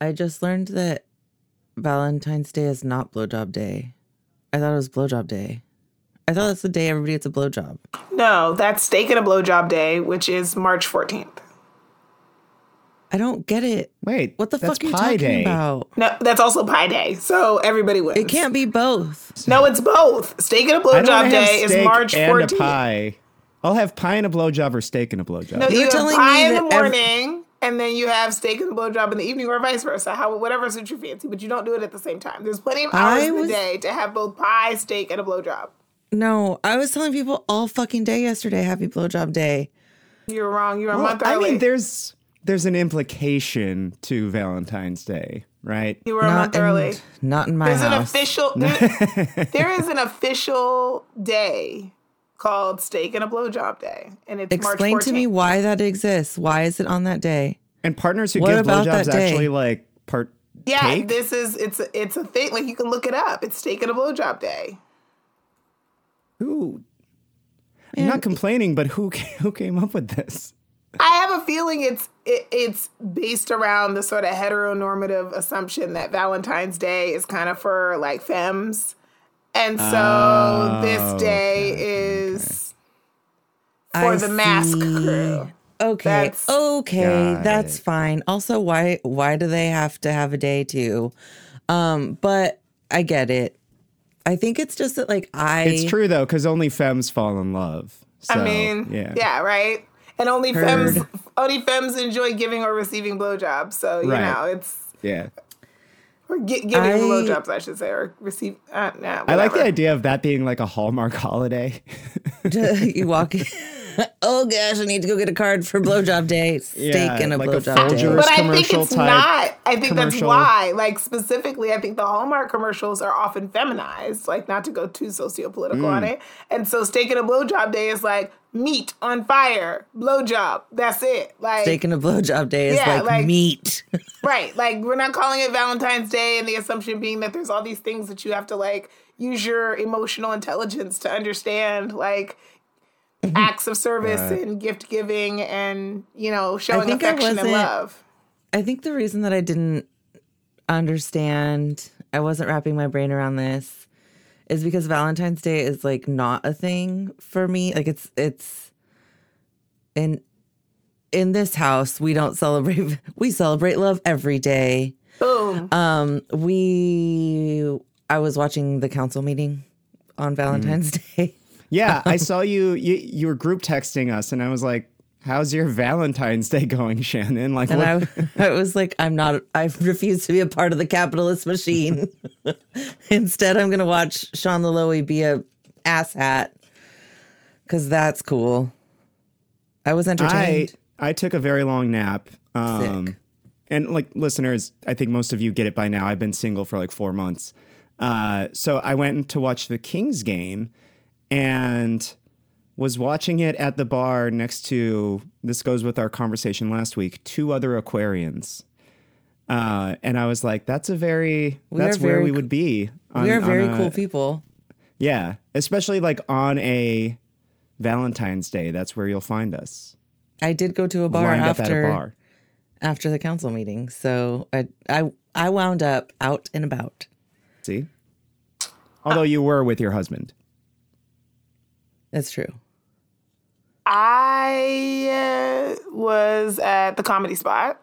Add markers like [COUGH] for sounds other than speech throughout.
I just learned that Valentine's Day is not blowjob day. I thought it was blowjob day. I thought that's the day everybody gets a blowjob. No, that's steak and a blowjob day, which is March 14th. I don't get it. Wait, What the fuck are you talking Day. about? No, that's also Pie Day. So everybody wins. It can't be both. No, it's both. Steak and a don't blowjob day is steak March and 14th. a pie. I'll have pie and a blowjob or steak and a blowjob. No, You're you have telling pie me in the that ev- morning, and then you have steak and a blowjob in the evening, or vice versa. How whatever suits your fancy, but you don't do it at the same time. There's plenty of hours I in the day to have both pie, steak, and a blowjob. No, I was telling people all fucking day yesterday, happy blowjob day. You're wrong. You're a Well, month I mean, there's there's an implication to Valentine's Day, right? you were a month in, early. Not in my There's an official. There, [LAUGHS] there is an official day called Steak and a Blowjob Day, and it's Explain March 14th. to me why that exists. Why is it on that day? And partners who What give about blowjobs actually like part. Yeah, take? this is it's a, it's a thing. Like you can look it up. It's Steak and a Blowjob Day. Who? I'm not complaining, but who who came up with this? I have a feeling it's it, it's based around the sort of heteronormative assumption that Valentine's Day is kind of for like femmes, and so Oh, this day is for I the mask see. crew. Okay. That's- okay, Got that's it. fine. Also, why why do they have to have a day too? Um, but I get it. I think it's just that like I It's true though, because only femmes fall in love. So, I mean, yeah, yeah, right. And only Heard. femmes only femmes enjoy giving or receiving blowjobs. So you Right. know it's yeah. Or gi- giving I- blowjobs, I should say, or receive. Uh, nah, I like the idea of that being like a Hallmark holiday. [LAUGHS] you walk in. [LAUGHS] [LAUGHS] oh gosh, I need to go get a card for blowjob day. [LAUGHS] Steak Yeah, and a like a blowjob day. But I think it's not. I think that's why. Like specifically, I think the Hallmark commercials are often feminized. Like not to go too sociopolitical on Mm. it. And so steak and a blowjob day is like meat on fire, blowjob. That's it. Like Steak and a blowjob day is Yeah, like, like- meat. [LAUGHS] right. Like we're not calling it Valentine's Day, and the assumption being that there's all these things that you have to like use your emotional intelligence to understand. Like. Acts of service Right. and gift giving and you know showing think I affection and love. I think the reason that I didn't understand, I wasn't wrapping my brain around this, is because Valentine's Day is like not a thing for me. Like it's it's in in this house we don't celebrate [LAUGHS] we celebrate love every day. Boom. Um we I was watching the council meeting on Valentine's [LAUGHS] Day. Yeah, I [LAUGHS] saw you, you. You were group texting us, and I was like, "How's your Valentine's Day going, [LAUGHS] Shannon?" Like, And? I, [LAUGHS] I was like, I'm not, I refuse to be a part of the capitalist machine. Instead, I'm going to watch Sean Loloee be a asshat because that's cool. I was I entertained. I took a very long nap. Um, Sick. and like listeners, I think most of you get it by now. I've been single for like four months. Uh, so I went to watch the Kings game and was watching it at the bar next to this goes with our conversation last week, two other Aquarians. Uh, and I was like, that's a very We that's where very we would be. on- we are very a- cool people. Yeah, especially like on a Valentine's Day. That's where you'll find us. I did go to a bar lined at a after bar. after the council meeting, so I I I wound up out and about. See? Although you were with your husband. That's true. I uh, was at the comedy spot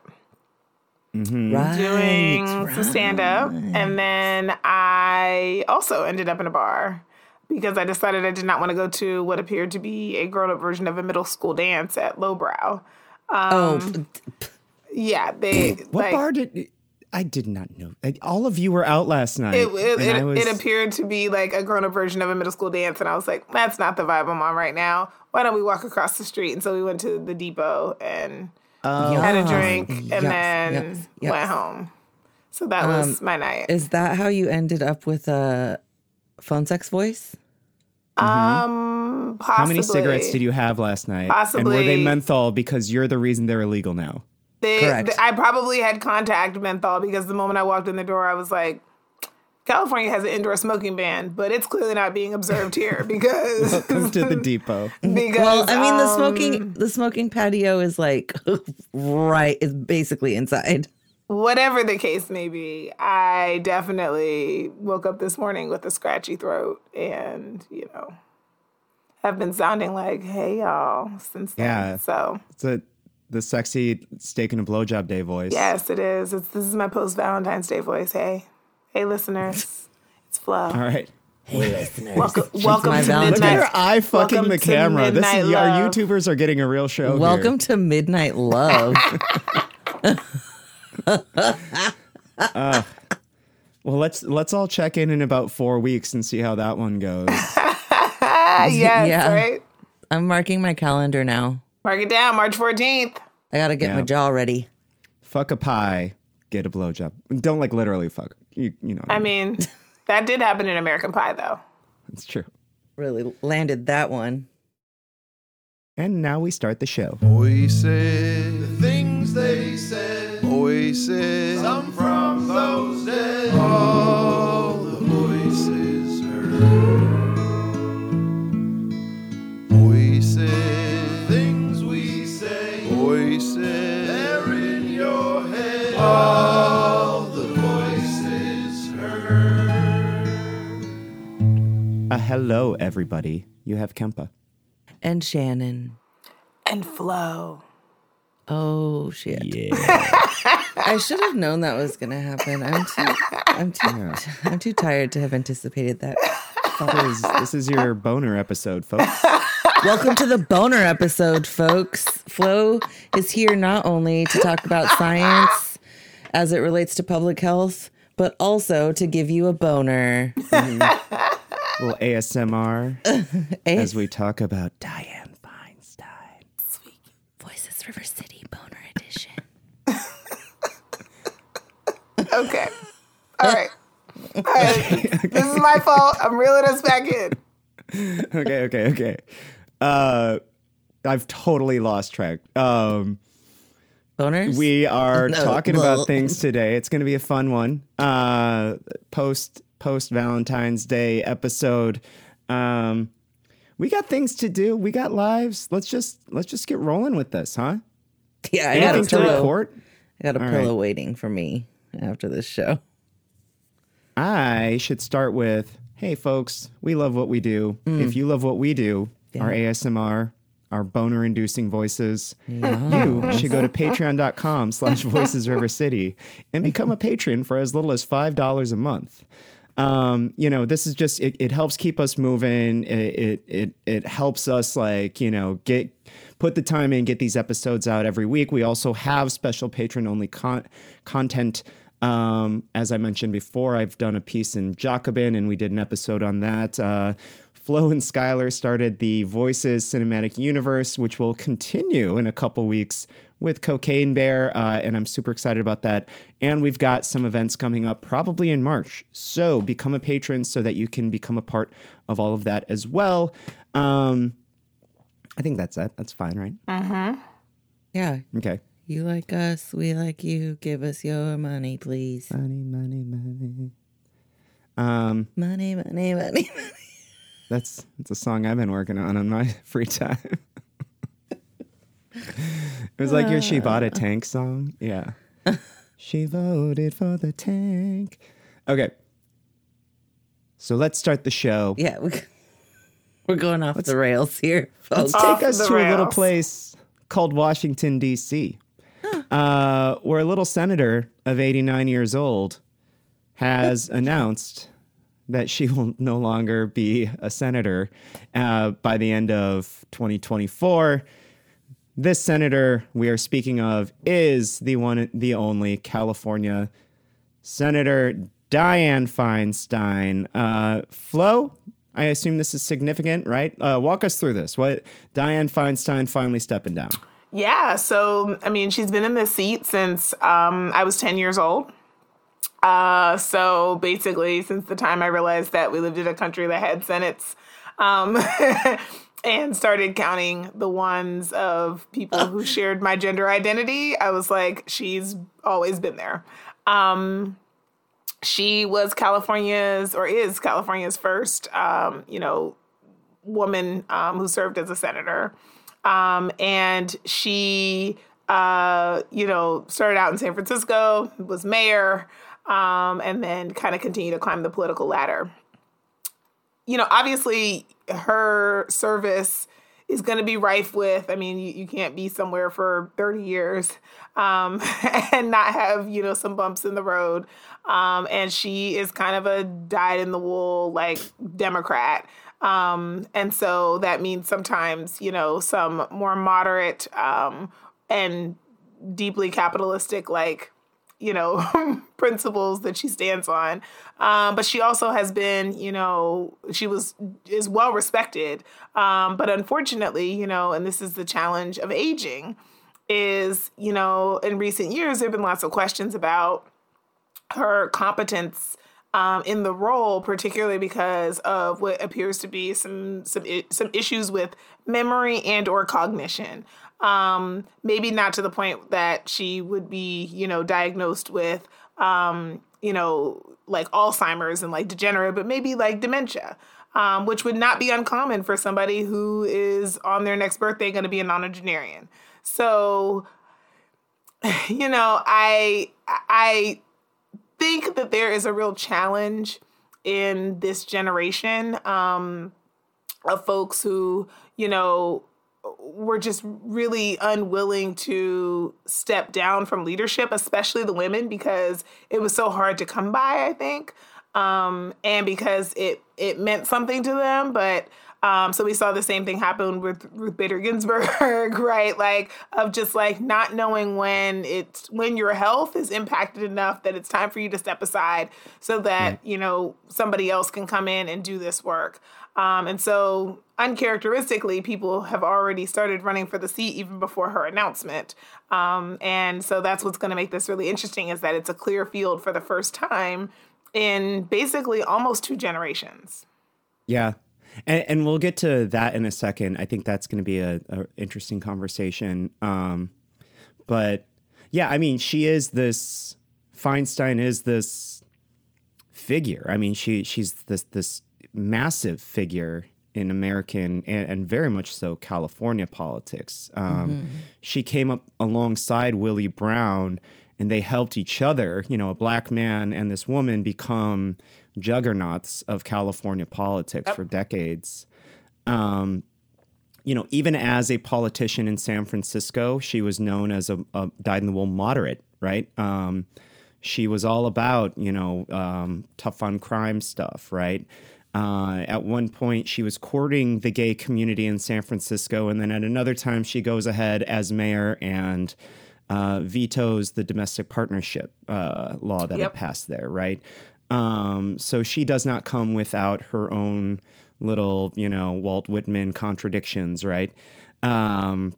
Right. doing right. some stand up, and then I also ended up in a bar because I decided I did not want to go to what appeared to be a grown up version of a middle school dance at Lowbrow. oh, Yeah, they What like, bar did I did not know. I- All of you were out last night. It, it, and it, was, it appeared to be like a grown up version of a middle school dance, and I was like, that's not the vibe I'm on right now. Why don't we walk across the street? And so we went to the depot and had a drink and then yuck, yuck. went home. So that was my night. Is that how you ended up with a phone sex voice? Um, possibly. How many cigarettes did you have last night? And were they menthol because you're the reason they're illegal now? They, Correct. I probably had contact menthol because the moment I walked in the door, I was like, California has an indoor smoking ban, but it's clearly not being observed here [LAUGHS] because Come to the depot. [LAUGHS] because Well, I mean, the um, smoking the smoking patio is like [LAUGHS] right. It's basically inside. whatever the case may be, I definitely woke up this morning with a scratchy throat and, you know, have been sounding like, hey, y'all, since then. Yeah. So, It's a the sexy steak and a blowjob day voice. yes, it is. It's, this is my post Valentine's Day voice. Hey, hey, listeners, [LAUGHS] it's Flo. All right. Hey, Welcome, welcome my to Valentine's- Look at her eye fucking Welcome the camera. This Midnight is our YouTubers are getting a real show. here. Welcome to Midnight Love. [LAUGHS] [LAUGHS] Well, let's let's all check in in about four weeks and see how that one goes. Yes, Yeah. right? I'm marking my calendar now. Mark it down, March 14th. I gotta get my jaw ready. fuck a pie, get a blowjob. Don't like literally fuck. You you know. What I mean, that did happen in American Pie, though. it's true. Really landed that one. And now we start the show. Voices, the things they said. Voices, some from those dead. All hello, everybody. You have Kempa. And Shannon. And Flo. Oh shit. Yeah. [LAUGHS] I should have known that was gonna happen. I'm too I'm too I'm too tired to have anticipated that. this, is, this is your boner episode, folks. Welcome to the boner episode, folks. Flo is here not only to talk about science as it relates to public health, but also to give you a boner. Mm-hmm. Little ASMR [LAUGHS] as we talk about Dianne Feinstein. Sweet. Voices River City boner edition. Okay. All right. All right. [LAUGHS] This is my fault. I'm reeling us back in. okay, okay, okay. Uh, I've totally lost track. Um, Boners? we are No, talking well- about things today. It's going to be a fun one. Uh, post post Valentine's Day episode. Um, we got things to do. We got lives. Let's just let's just get rolling with this, huh? yeah, I got a to pillow. report? I got a All pillow right. waiting for me after this show. I should start with, hey folks, we love what we do. Mm. If you love what we do, our ASMR, our boner inducing voices, you [LAUGHS] should go to patreon.com slash voices river city and become a patron for as little as five dollars a month. Um, you know, this is just it, it helps keep us moving. It, it it it helps us like, you know, get put the time in, get these episodes out every week. We also have special patron only con- content um, as I mentioned before, I've done a piece in Jacobin and we did an episode on that. Uh, Flo and Skylar started the Voices Cinematic Universe, which will continue in a couple weeks with Cocaine Bear. Uh, and I'm super excited about that. And we've got some events coming up probably in March. So become a patron so that you can become a part of all of that as well. Um, I think that's it. That's fine, right? Uh huh. Yeah. Okay. You like us, we like you. Give us your money, please. Money, money, money. Um, Money, money, money, [LAUGHS] money. That's that's a song I've been working on in my [LAUGHS] free time. It was like your she bought a tank song. Yeah. she voted for the tank. Okay. So let's start the show. Yeah, we, we're going off the rails here, folks. Let's Off take us the to a little rails. place called Washington, D.C., uh, where a little senator of 89 years old has [LAUGHS] announced that she will no longer be a senator uh, by the end of 2024. This senator we are speaking of is the one, the only California Senator Dianne Feinstein. Uh, Flo, I assume this is significant, right? Uh, walk us through this. What Dianne Feinstein finally stepping down? Yeah. So, I mean, she's been in this seat since um, I was 10 years old. Uh, so basically, since the time I realized that we lived in a country that had senates, um, [LAUGHS] and started counting the ones of people who shared my gender identity, I was like, she's always been there. Um, she was California's or is California's first, um, you know, woman um, who served as a senator. Um, and she uh, you know, started out in San Francisco, was mayor, um, and then kind of continued to climb the political ladder. You know, obviously, her service is going to be rife with. I mean, you, you can't be somewhere for 30 years um, [LAUGHS] and not have, you know, some bumps in the road. Um, and she is kind of a dyed in the wool, like, Democrat. Um, and so that means sometimes, you know, some more moderate um, and deeply capitalistic, like, you know, [LAUGHS] principles that she stands on. Um, but she also has been, you know, she was is well respected. Um, but unfortunately, you know, and this is the challenge of aging, is you know, in recent years there have been lots of questions about her competence um, in the role, particularly because of what appears to be some some some issues with memory and or cognition. Um, maybe not to the point that she would be, you know, diagnosed with, um, you know, like Alzheimer's and like degenerate, but maybe like dementia. Um, which would not be uncommon for somebody who is on their next birthday going to be a nonagenarian. So, [SIGHS] you know, I I think that there is a real challenge in this generation um, of folks who, you know, were just really unwilling to step down from leadership, especially the women, because it was so hard to come by, I think. Um, and because it it meant something to them, but um, so we saw the same thing happen with Ruth Bader Ginsburg, [LAUGHS] right? Like of just like not knowing when it's when your health is impacted enough that it's time for you to step aside so that you know somebody else can come in and do this work. Um, and so uncharacteristically, people have already started running for the seat even before her announcement. Um, and so that's what's going to make this really interesting is that it's a clear field for the first time in basically almost two generations. Yeah. And, and we'll get to that in a second. I think that's going to be a, interesting conversation. Um, but yeah, I mean, she is this Feinstein is this figure. I mean, she she's this this massive figure in American and, and very much so California politics. Um, mm-hmm. She came up alongside Willie Brown, and they helped each other. You know, a black man and this woman become juggernauts of California politics for decades. Um, you know, even as a politician in San Francisco, she was known as a, a dyed in the wool moderate, right? Um, she was all about, you know, um, tough on crime stuff, right? Uh, at one point, she was courting the gay community in San Francisco, and then at another time, she goes ahead as mayor and uh, vetoes the domestic partnership uh, law that yep. had passed there, right? Um, so she does not come without her own little, you know, Walt Whitman contradictions, right? Um,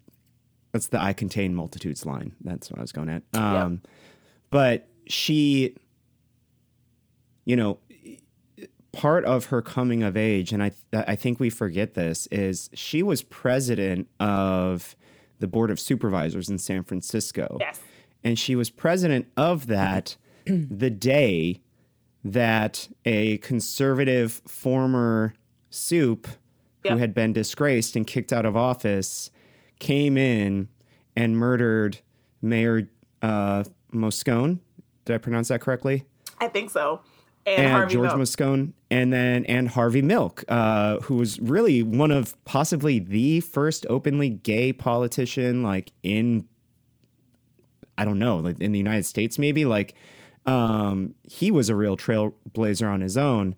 that's the I contain multitudes line. That's what I was going at. Um, yep. But she, you know, part of her coming of age, and I I think we forget this, is she was president of the board of supervisors in San Francisco. Yes. And she was president of that the day that a conservative former soup yep. who had been disgraced and kicked out of office came in and murdered Mayor uh, Moscone. Did I pronounce that correctly? I think so and, and George Milk. Moscone, and then and Harvey Milk, uh, who was really one of possibly the first openly gay politician, like in I don't know, like in the United States, maybe like um, he was a real trailblazer on his own,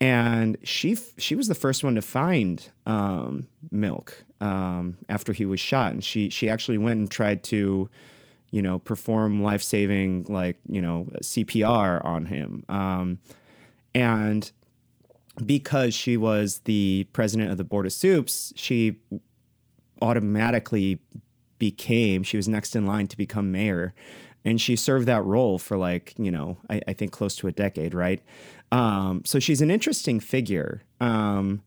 and she she was the first one to find um, Milk um, after he was shot, and she she actually went and tried to you know, perform life saving, like, you know, CPR on him. Um, and because she was the president of the Board of Soups, she automatically became, she was next in line to become mayor. And she served that role for like, you know, I, I think close to a decade, right? Um, so she's an interesting figure. Um,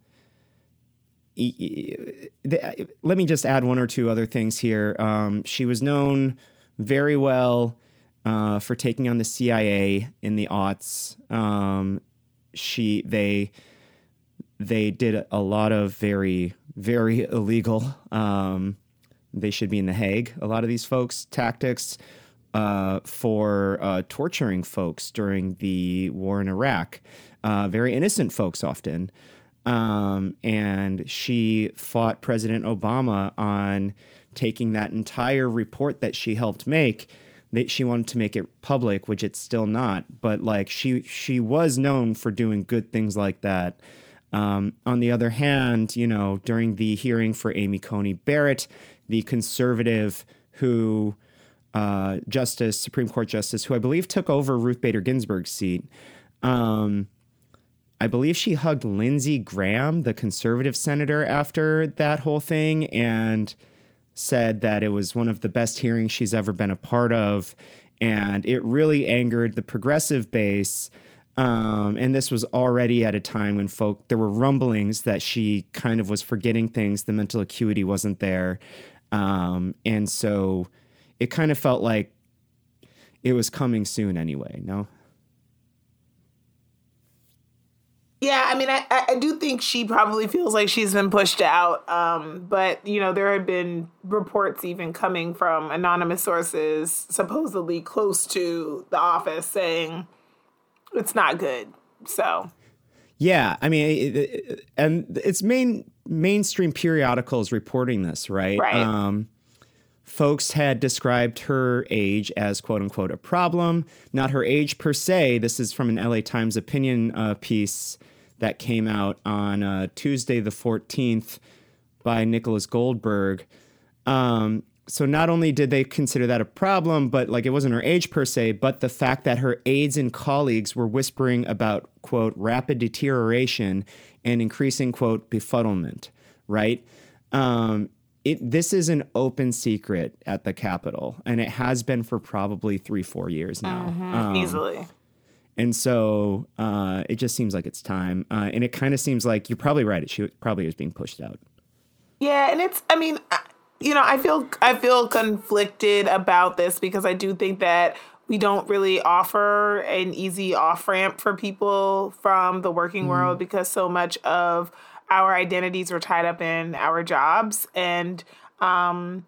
let me just add one or two other things here. Um, she was known very well uh, for taking on the CIA in the aughts. Um, she they they did a lot of very very [LAUGHS] illegal um, they should be in the Hague. A lot of these folks' tactics uh, for uh, torturing folks during the war in Iraq, uh, very innocent folks often. Um, and she fought President Obama on taking that entire report that she helped make. That she wanted to make it public, which it's still not. But like she she was known for doing good things like that. Um, on the other hand, you know, during the hearing for Amy Coney Barrett, the conservative who uh, Justice, Supreme Court Justice, who I believe took over Ruth Bader Ginsburg's seat. Um, I believe she hugged Lindsey Graham, the conservative senator, after that whole thing and said that it was one of the best hearings she's ever been a part of. And it really angered the progressive base. Um, and this was already at a time when folk, there were rumblings that she kind of was forgetting things, the mental acuity wasn't there. Um, and so it kind of felt like it was coming soon anyway, no? Yeah, I mean, I, I do think she probably feels like she's been pushed out. Um, but, you know, there had been reports even coming from anonymous sources, supposedly close to the office, saying it's not good. So. Yeah, I mean, it, it, and it's main mainstream periodicals reporting this, right? Right. Um, folks had described her age as quote unquote a problem, not her age per se. This is from an LA Times opinion uh, piece that came out on uh, Tuesday, the 14th, by Nicholas Goldberg. Um, so not only did they consider that a problem, but like it wasn't her age per se, but the fact that her aides and colleagues were whispering about quote rapid deterioration and increasing quote befuddlement, right? Um, it this is an open secret at the Capitol, and it has been for probably three, four years now. Um, Easily. And so uh, it just seems like it's time. Uh, and it kind of seems like you're probably right. She probably is being pushed out. Yeah, and it's I mean, you know, I feel I feel conflicted about this because I do think that we don't really offer an easy off ramp for people from the working world because so much of our identities are tied up in our jobs and um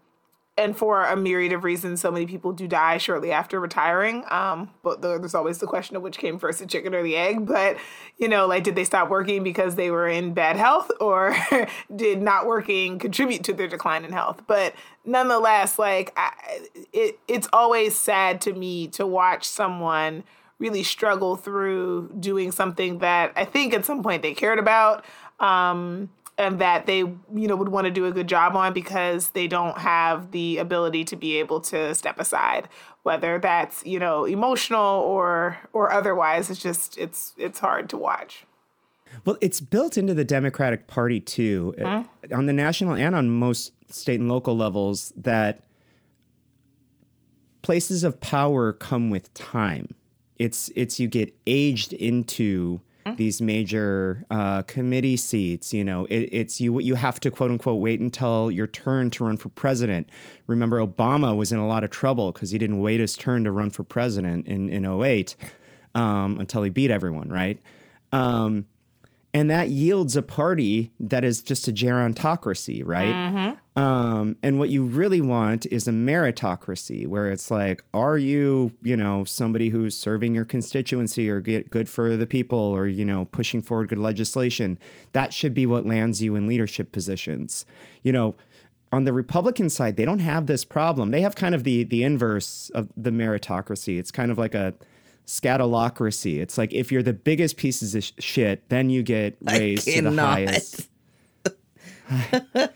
and for a myriad of reasons, so many people do die shortly after retiring. Um, but there's always the question of which came first, the chicken or the egg. But you know, like, did they stop working because they were in bad health, [LAUGHS] or did not working contribute to their decline in health? But nonetheless, like, I, it it's always sad to me to watch someone really struggle through doing something that I think at some point they cared about. Um, and that they you know would want to do a good job on because they don't have the ability to be able to step aside whether that's you know emotional or or otherwise it's just it's it's hard to watch Well, it's built into the Democratic Party too, uh, on the national and on most state and local levels, that places of power come with time. It's it's you get aged into these major uh, committee seats. You know, it, it's you you have to quote unquote wait until your turn to run for president. Remember, Obama was in a lot of trouble because he didn't wait his turn to run for president in in 08 um, until he beat everyone, right? Um, and that yields a party that is just a gerontocracy, right? Um, and what you really want is a meritocracy where it's like, are you, you know, somebody who's serving your constituency or get good for the people or, you know, pushing forward good legislation? That should be what lands you in leadership positions. You know, on the Republican side, they don't have this problem. They have kind of the the inverse of the meritocracy. It's kind of like a scatolocracy. It's like if you're the biggest pieces of sh- shit, then you get raised to the highest. [LAUGHS]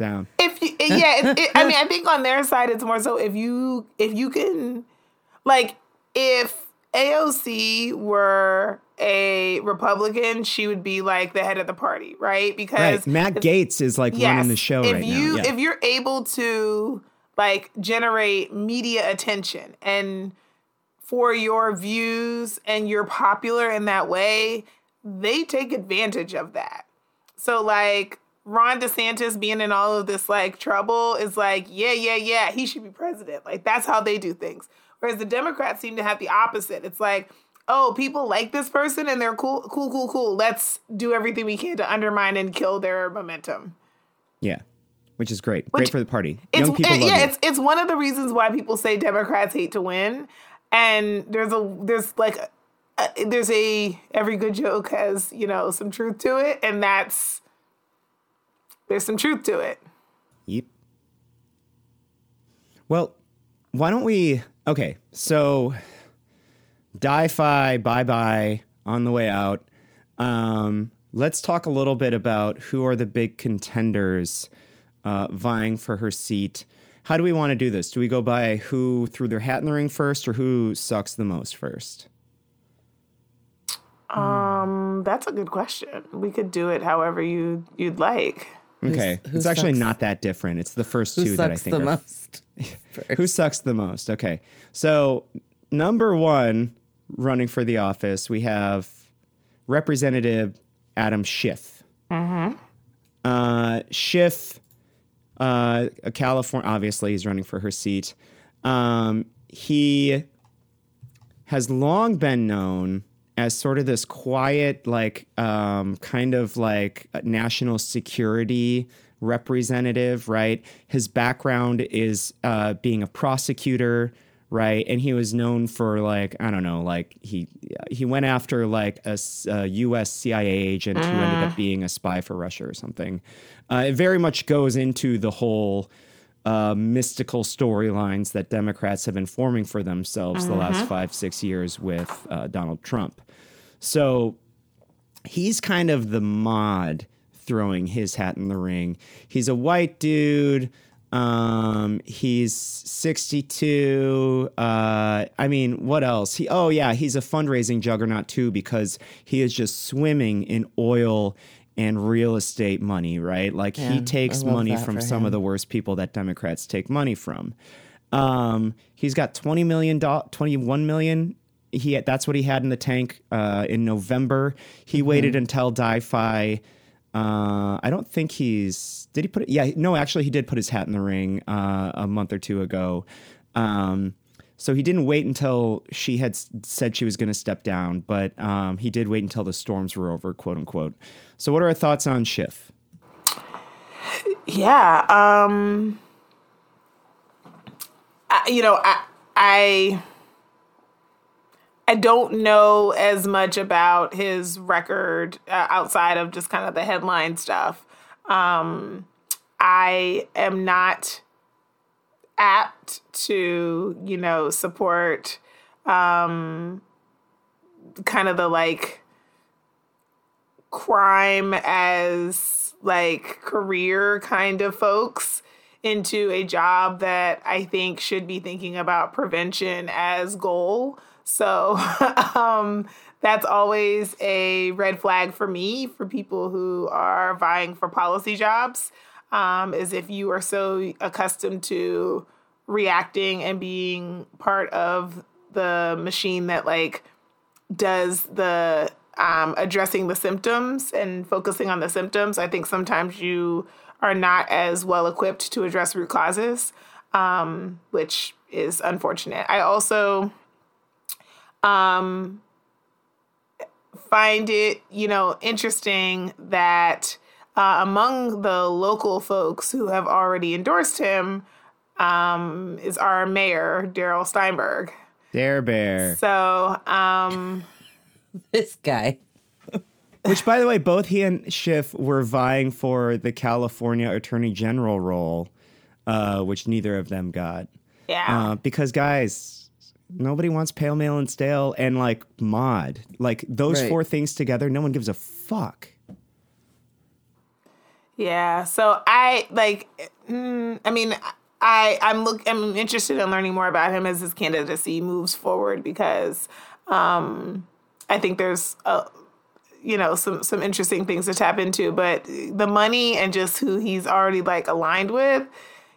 I wrote that down. if you [LAUGHS] yeah if, it, i mean i think on their side it's more so if you if you can like if aoc were a republican she would be like the head of the party right because Right. Matt Gaetz is like running the show if right you now. Yeah. if you're able to like generate media attention and for your views and you're popular in that way they take advantage of that so like Ron DeSantis being in all of this like trouble is like, yeah, yeah, yeah, he should be president. Like that's how they do things. Whereas the Democrats seem to have the opposite. It's like, oh, people like this person and they're cool, cool, cool, cool. Let's do everything we can to undermine and kill their momentum. yeah. which is great. great for the party. It's, Young people it- love yeah, you. it's it's one of the reasons why people say Democrats hate to win, and there's a there's like a, there's a every good joke has you know some truth to it, and that's there's some truth to it. Yep. Well, why don't we? Okay, so die fi, bye bye, on the way out. Um, let's talk a little bit about who are the big contenders uh, vying for her seat. How do we want to do this? Do we go by who threw their hat in the ring first, or who sucks the most first? Um, that's a good question. We could do it however you you'd like. Okay, who it's actually not that different. It's the first two that I think. Who sucks the are most? [LAUGHS] Who sucks the most? Okay. So, number one running for the office, we have Representative Adam Schiff. Uh, Schiff, uh, a California, obviously, he's running for her seat. Um, he has long been known as sort of this quiet, like, um, kind of like national security representative, right? His background is uh, being a prosecutor, right? And he was known for like I don't know, like he he went after like a, a U.S. CIA agent who ended up being a spy for Russia or something. Uh, it very much goes into the whole uh, mystical storylines that Democrats have been forming for themselves the last five, six years with uh, Donald Trump. So he's kind of the mod throwing his hat in the ring. He's a white dude. Um, he's 62. Uh, I mean, what else? He, oh yeah, he's a fundraising juggernaut too because he is just swimming in oil and real estate money, right? Like he takes money from some of the worst people that Democrats take money from. Um, he's got 20 million, do- 21 million. He that's what he had in the tank uh, in November. He waited until Di-Fi. Uh, I don't think he's did he put it? Yeah, no, actually he did put his hat in the ring uh, a month or two ago. Um, so he didn't wait until she had said she was going to step down, but um, he did wait until the storms were over, quote unquote. So, what are our thoughts on Schiff? Yeah. Um I, you know, I I I don't know as much about his record uh, outside of just kind of the headline stuff. Um I am not apt to, you know, support um kind of the like crime as like career kind of folks into a job that I think should be thinking about prevention as goal. So [LAUGHS] um, that's always a red flag for me for people who are vying for policy jobs. Um, is if you are so accustomed to reacting and being part of the machine that like does the um, addressing the symptoms and focusing on the symptoms, I think sometimes you are not as well equipped to address root causes, um, which is unfortunate. I also um, find it, you know, interesting that uh, among the local folks who have already endorsed him um, is our mayor, Darrell Steinberg. Dare Bear. So, um, [LAUGHS] This guy. Which, by the way, both he and Schiff were vying for the California Attorney General role, uh, which neither of them got. yeah. Uh, because, guys, nobody wants pale, male, and stale, and like mod. Like those Right. four things together, no one gives a fuck. Yeah. So I like. Mm, I mean, I I'm look. I'm interested in learning more about him as his candidacy moves forward because um, I think there's a you know some some interesting things to tap into. But the money and just who he's already like aligned with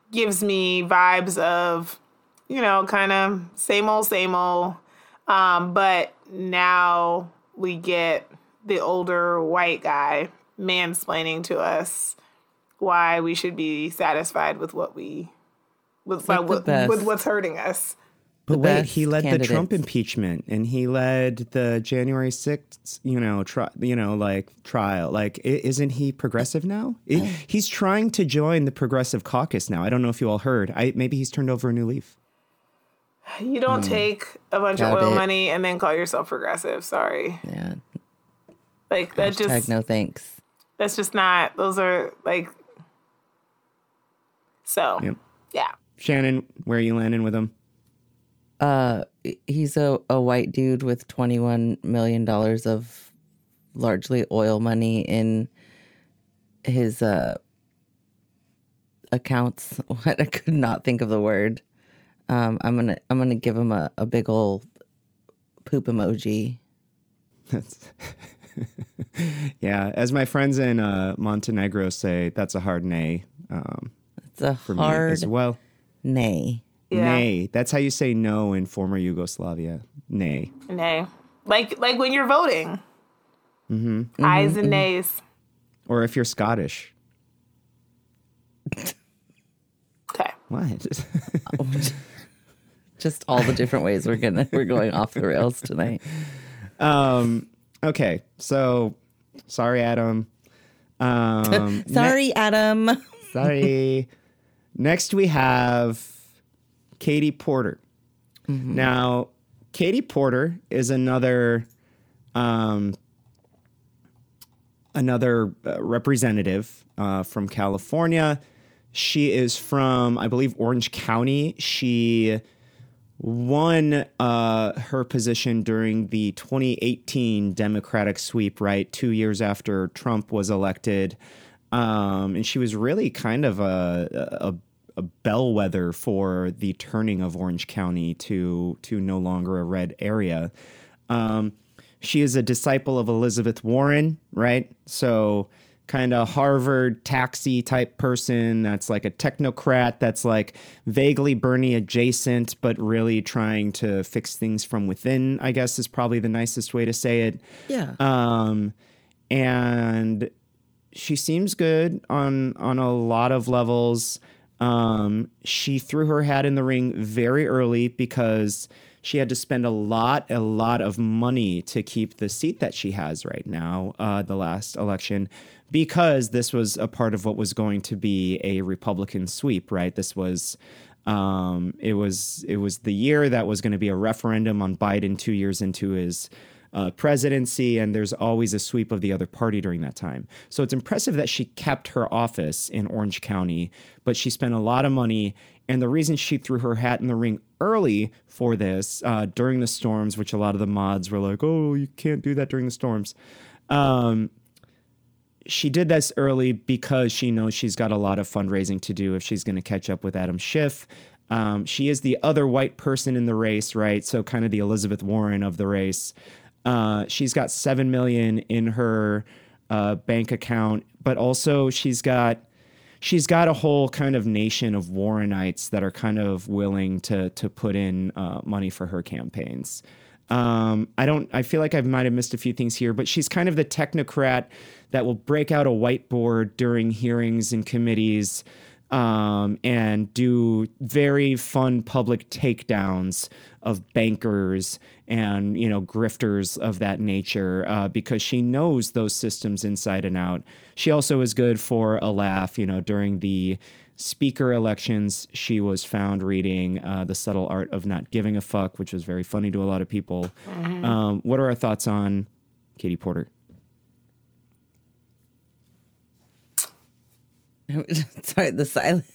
gives me vibes of you know kind of same old same old. Um, but now we get the older white guy mansplaining to us why we should be satisfied with what we with, like the with, with what's hurting us. But the wait, he led the Trump impeachment and he led the January 6th, you know, tri- you know, like trial. Like isn't he progressive now? I- [SIGHS] he's trying to join the progressive caucus now. I don't know if you all heard. I maybe he's turned over a new leaf. You don't hmm. take a bunch Got of oil it. money and then call yourself progressive. Sorry. Yeah. Like that Hashtag just no thanks. That's just not those are like so Yep. yeah. Shannon, where are you landing with him? Uh, he's a, a white dude with twenty one million dollars of largely oil money in his uh accounts. [LAUGHS] What I could not think of the word. Um, I'm gonna I'm gonna give him a, a big old poop emoji. That's [LAUGHS] [LAUGHS] yeah, as my friends in uh, Montenegro say, that's a hard nay um, It's a for me hard as well. nay. Yeah. Nay, that's how you say no in former Yugoslavia. Nay. Nay. Like like when you're voting. Mm-hmm. Ayes and nays. Or if you're Scottish. Okay. What? [LAUGHS] Just all the different ways we're gonna we're going off the rails tonight. [LAUGHS] um, okay, so sorry, Adam. Um, [LAUGHS] Sorry, Adam. [LAUGHS] Sorry. Next, we have Katie Porter. Now, Katie Porter is another um, another uh, representative uh, from California. She is from, I believe, Orange County. She won uh, her position during the 2018 Democratic sweep, right? Two years after Trump was elected. Um, and she was really kind of a, a, a bellwether for the turning of Orange County to, to no longer a red area. Um, she is a disciple of Elizabeth Warren, right? So, kind of Harvard taxi type person that's like a technocrat that's like vaguely Bernie adjacent, but really trying to fix things from within, I guess is probably the nicest way to say it. Yeah. Um, and she seems good on on a lot of levels. Um, she threw her hat in the ring very early because she had to spend a lot, a lot of money to keep the seat that she has right now, uh, the last election, because this was a part of what was going to be a Republican sweep, right? This was um, it was it was the year that was going to be a referendum on Biden two years into his uh, presidency, and there's always a sweep of the other party during that time. So it's impressive that she kept her office in Orange County, but she spent a lot of money. And the reason she threw her hat in the ring early for this uh, during the storms, which a lot of the mods were like, "Oh, you can't do that during the storms." Um, she did this early because she knows she's got a lot of fundraising to do if she's going to catch up with Adam Schiff. Um, she is the other white person in the race, right? So kind of the Elizabeth Warren of the race. Uh, she's got seven million in her uh, bank account, but also she's got she's got a whole kind of nation of Warrenites that are kind of willing to to put in uh, money for her campaigns. Um, I don't. I feel like I might have missed a few things here, but she's kind of the technocrat that will break out a whiteboard during hearings and committees um, and do very fun public takedowns of bankers and you know grifters of that nature uh, because she knows those systems inside and out. She also is good for a laugh. You know, during the speaker elections, she was found reading uh, The Subtle Art of Not Giving a Fuck, which was very funny to a lot of people. Um, what are our thoughts on Katie Porter? [LAUGHS] Sorry, the silence.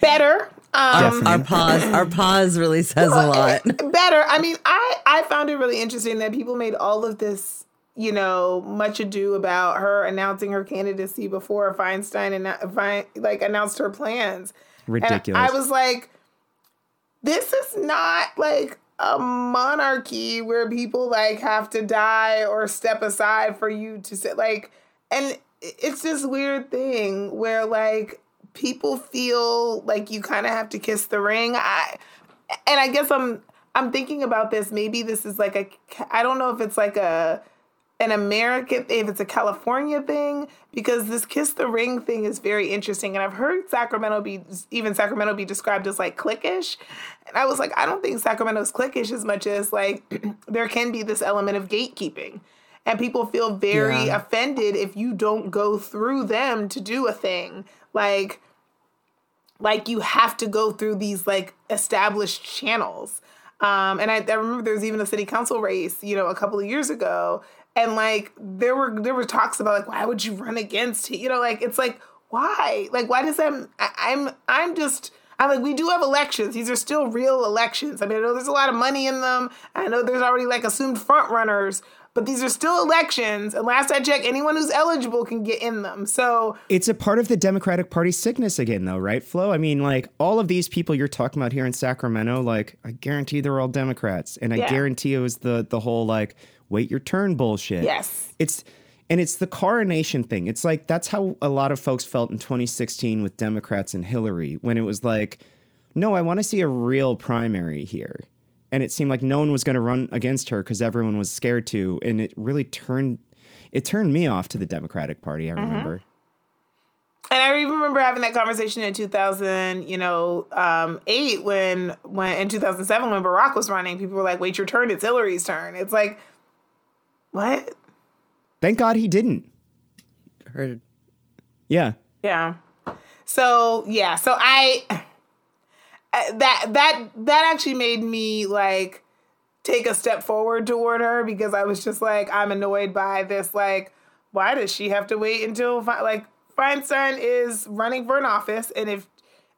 Better. Um, Our pause. Our pause really says a lot. [LAUGHS] better. I mean, I I found it really interesting that people made all of this, you know, much ado about her announcing her candidacy before Feinstein and Fein, like announced her plans. And Ridiculous. I was like, this is not like a monarchy where people like have to die or step aside for you to sit like and it's this weird thing where like people feel like you kind of have to kiss the ring. I and I guess I'm I'm thinking about this. Maybe this is like a I don't know if it's like a an American, if it's a California thing, because this kiss the ring thing is very interesting. And I've heard Sacramento be, even Sacramento be described as like cliquish. And I was like, I don't think Sacramento's cliquish as much as like [CLEARS THROAT] there can be this element of gatekeeping. And people feel very Yeah. offended if you don't go through them to do a thing. Like, like you have to go through these like established channels. Um, and I, I remember there was even a city council race, you know, a couple of years ago, and like there were there were talks about like why would you run against? You know, like it's like why? Like why does that? I, I'm I'm just. I'm like, we do have elections. These are still real elections. I mean, I know there's a lot of money in them. I know there's already like assumed front runners, but these are still elections. And last I checked, anyone who's eligible can get in them. So It's a part of the Democratic Party sickness again, though, right, Flo? I mean, like all of these people you're talking about here in Sacramento, like I guarantee they're all Democrats, and I Yeah. guarantee it was the the whole like wait your turn bullshit. Yes. it's and it's the coronation thing. It's like that's how a lot of folks felt in 2016 with Democrats and Hillary when it was like, no, I want to see a real primary here. And it seemed like no one was going to run against her because everyone was scared to, and it really turned it turned me off to the Democratic Party. I remember. And I even remember having that conversation in 2000, you know, um, eight when when in 2007 when Barack was running, people were like, "Wait your turn, it's Hillary's turn." It's like, what? Thank God he didn't. Heard Yeah. Yeah. So yeah, so I uh, that that that actually made me like take a step forward toward her because I was just like I'm annoyed by this like why does she have to wait until Fe- like Feinstein is running for an office and if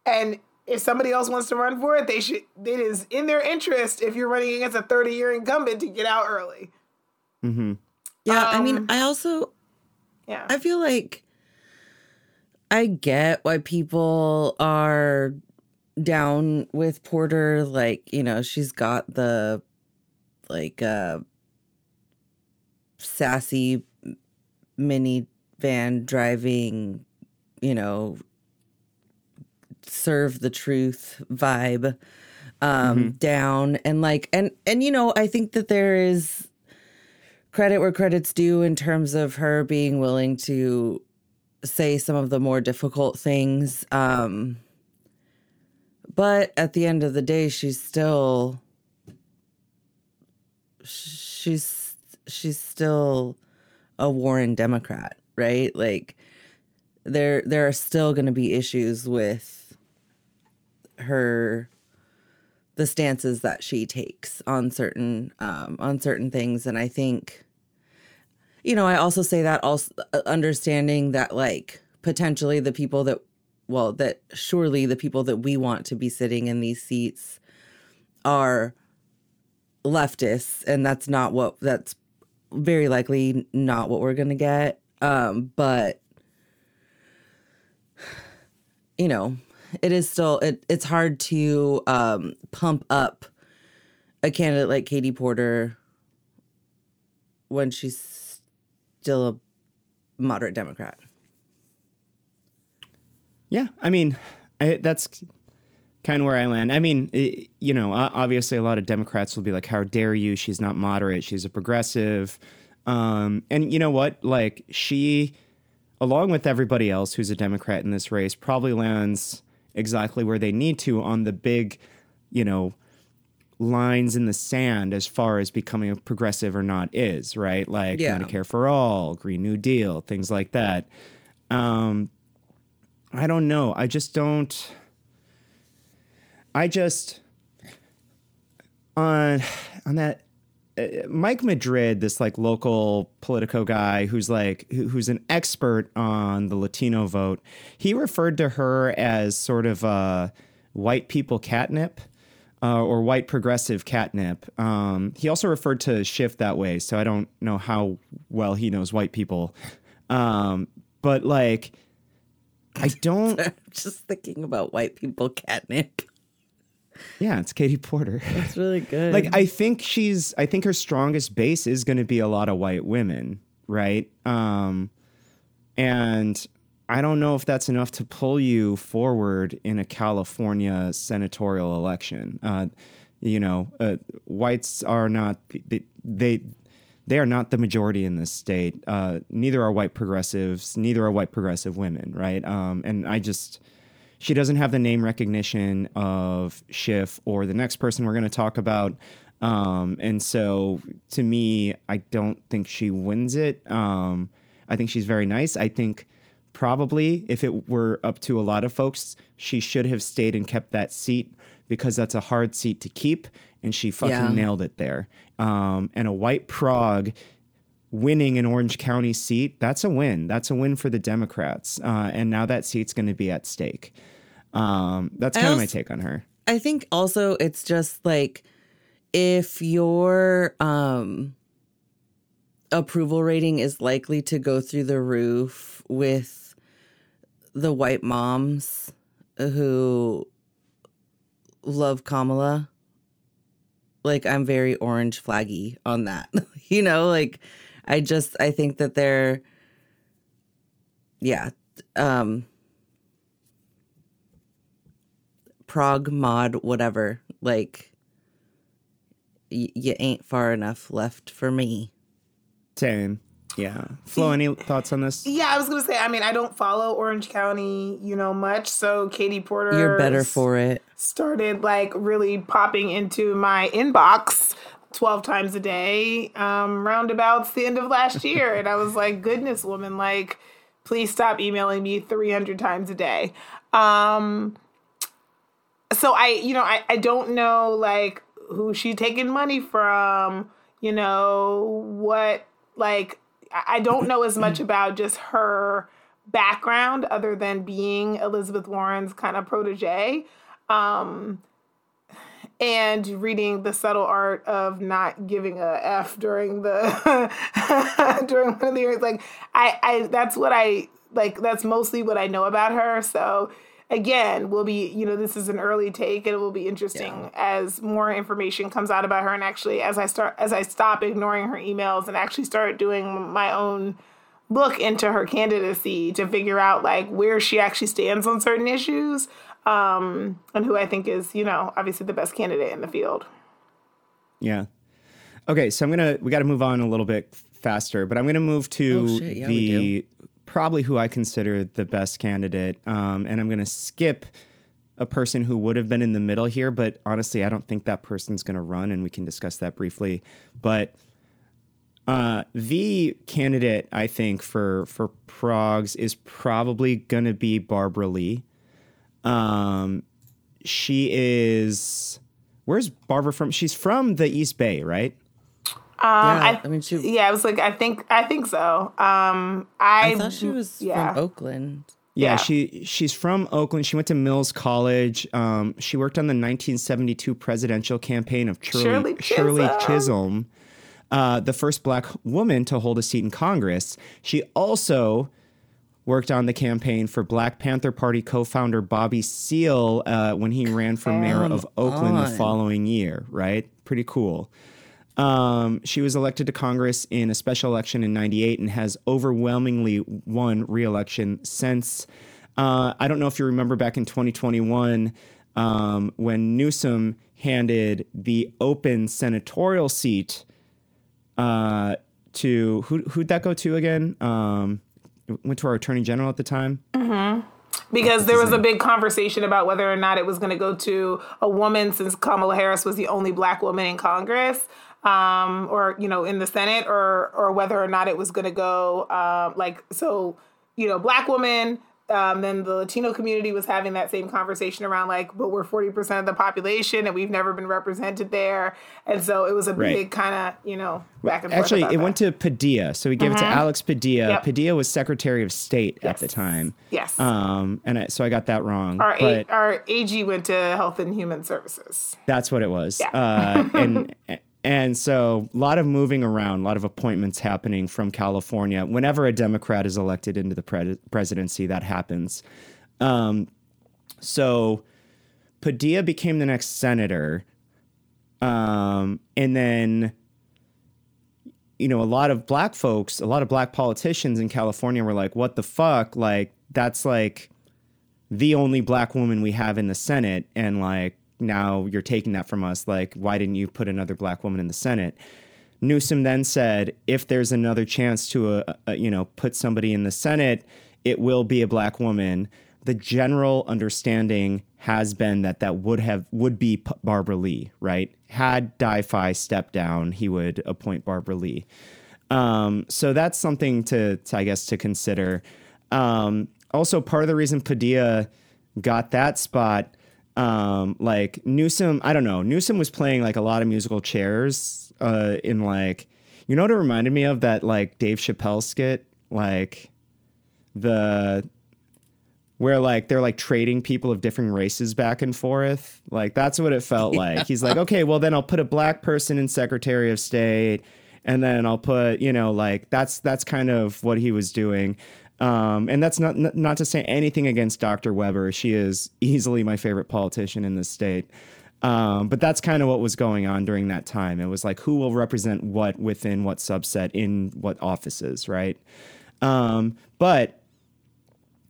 and if somebody else wants to run for it they should it is in their interest if you're running against a 30 year incumbent to get out early. Yeah, I mean, Um, I also Yeah. I feel like I get why people are down with Porter. Like, you know, she's got the like uh sassy minivan driving, you know, serve the truth vibe um down and like and and you know, I think that there is credit where credit's due in terms of her being willing to say some of the more difficult things. Um, but at the end of the day, she's still she's she's still a Warren Democrat, right? Like there there are still going to be issues with her the stances that she takes on certain um, on certain things, and I think, you know, I also say that also uh, understanding that like potentially the people that, well, that surely the people that we want to be sitting in these seats are leftists, and that's not what that's very likely not what we're gonna get. Um, but [SIGHS] you know, it is still it, it's hard to um, pump up a candidate like Katie Porter when she's still a moderate Democrat. Yeah, I mean, I, that's kind of where I land. I mean, it, you know, obviously a lot of Democrats will be like, "How dare you? She's not moderate. She's a progressive." Um, and you know what? Like she, along with everybody else who's a Democrat in this race, probably lands exactly where they need to on the big, you know, lines in the sand as far as becoming a progressive or not is, right? Like Yeah. Medicare for all, Green New Deal, things like that. Um, I don't know. I just don't. I just on [SIGHS] on that Mike Madrid, this like local Politico guy who's like who's an expert on the Latino vote. He referred to her as sort of uh, white people catnip. Uh, or white progressive catnip. Um, he also referred to Schiff that way, so I don't know how well he knows white people. Um, but like, I don't. I'm [LAUGHS] just thinking about white people catnip. Yeah, it's Katie Porter. [LAUGHS] That's really good. like I think she's I think her strongest base is going to be a lot of white women, right? Um and I don't know if that's enough to pull you forward in a California senatorial election. Uh you know, uh, whites are not they, they they are not the majority in this state. Uh, neither are white progressives. Neither are white progressive women, right? Um, and I just, she doesn't have the name recognition of Schiff or the next person we're going to talk about. Um, and so to me, I don't think she wins it. Um, I think she's very nice. I think probably if it were up to a lot of folks, she should have stayed and kept that seat because that's a hard seat to keep. And she fucking Yeah. nailed it there. Um, and a white prog winning an Orange County seat, that's a win. That's a win for the Democrats. Uh, and now that seat's going to be at stake. Um, that's kind of my take on her. I think also it's just like if your um approval rating is likely to go through the roof with the white moms who love Kamala like I'm very orange flaggy on that. [LAUGHS] you know, like I just I think that they're yeah, um prog mod whatever like y- you ain't far enough left for me Same. Yeah. Flo, any thoughts on this? Yeah, I was gonna say. I mean, I don't follow Orange County, you know, much. So Katie Porter, you're better for it started like really popping into my inbox 12 times a day um roundabouts the end of last year and i was like goodness woman like please stop emailing me 300 times a day um so i you know i, I don't know like who she taking money from you know what like I I don't know as much [CLEARS THROAT] about just her background other than being Elizabeth Warren's kind of protege. Um, and reading the subtle art of not giving a f during the [LAUGHS] during one of the years. Like I, I that's what i like that's mostly what i know about her. So again we'll be you know this is an early take and it will be interesting as more information comes out about her. And actually as i start as i stop ignoring her emails and actually start doing my own look into her candidacy to figure out like where she actually stands on certain issues um, and who I think is, you know, obviously the best candidate in the field. Yeah. Okay, so I'm gonna we got to move on a little bit faster, but I'm gonna move to Oh, shit, yeah, the probably who I consider the best candidate, um, and I'm gonna skip a person who would have been in the middle here, but honestly, I don't think that person's gonna run, and we can discuss that briefly. But uh, the candidate I think for for Progs is probably gonna be Barbara Lee. Um, she is. Where's Barbara from? She's from the East Bay, right? yeah I- I, mean she Yeah, I was like, I think, I think so. Um, I, I thought she was yeah. from Oakland Yeah, Yeah. she she's from Oakland. She went to Mills College. Um, she worked on the 1972 presidential campaign of Shirley, Shirley Shirley Chisholm. Chisholm, uh, the first black woman to hold a seat in Congress. She also worked on the campaign for Black Panther Party co-founder Bobby Seale uh, when he ran for mayor of Oakland the following year. Right, pretty cool. Um, she was elected to Congress in a special election in 98 and has overwhelmingly won re-election since. Uh, I don't know if you remember back in 2021 um, when Newsom handed the open senatorial seat uh, to who, who'd that go to again? Um, went to our attorney general at the time. because there was a big conversation about whether or not it was going to go to a woman since Kamala Harris was the only black woman in Congress um, or you know in the Senate or or whether or not it was going to go um, like so you know black woman um, then the Latino community was having that same conversation around like but we're 40% of the population and we've never been represented there and so it was a Right. big kind of you know back and forth Actually, it that. went to Padilla, so we gave it to Alex Padilla. Yep. Padilla was Secretary of State at the time. yes Um, and I, so I got that wrong. our, but A- our AG went to Health and Human Services That's what it was. Yeah. Uh, and [LAUGHS] and so a lot of moving around, a lot of appointments happening from California. Whenever a Democrat is elected into the pre- presidency, that happens. Um, so Padilla became the next senator, um, and then you know a lot of black folks, a lot of black politicians in California were like, "What the fuck?" Like that's like the only black woman we have in the Senate, and like now you're taking that from us. Like, why didn't you put another black woman in the Senate? Newsom then said, if there's another chance to, uh, uh, you know, put somebody in the Senate, it will be a black woman. The general understanding has been that that would have would be Barbara Lee, right? Had Di-Fi stepped down, he would appoint Barbara Lee. Um, so that's something to, to, I guess, to consider. Um, also, part of the reason Padilla got that spot, um, like Newsom, I don't know, Newsom was playing like a lot of musical chairs uh, in like, you know what it reminded me of? That like Dave Chappelle skit, like the where like they're like trading people of different races back and forth. Like that's what it felt [LAUGHS] like. He's like, okay, well then I'll put a black person in Secretary of State, and then I'll put, you know, like that's that's kind of what he was doing. Um, and that's not not to say anything against Dr. Weber. She is easily my favorite politician in the state. Um, but that's kind of what was going on during that time. It was like who will represent what within what subset in what offices, right? Um, but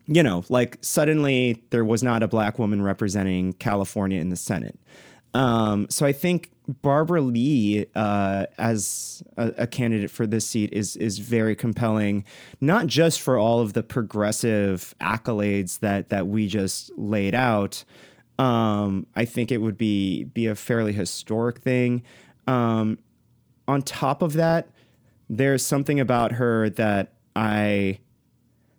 you know, like suddenly there was not a black woman representing California in the Senate. Um, so I think Barbara Lee uh, as a, a, candidate for this seat is is very compelling, not just for all of the progressive accolades that that we just laid out. Um, I think it would be be a fairly historic thing. Um, on top of that, there's something about her that I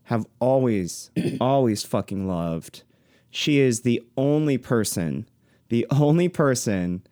have always, [CLEARS THROAT] always fucking loved. She is the only person, the only person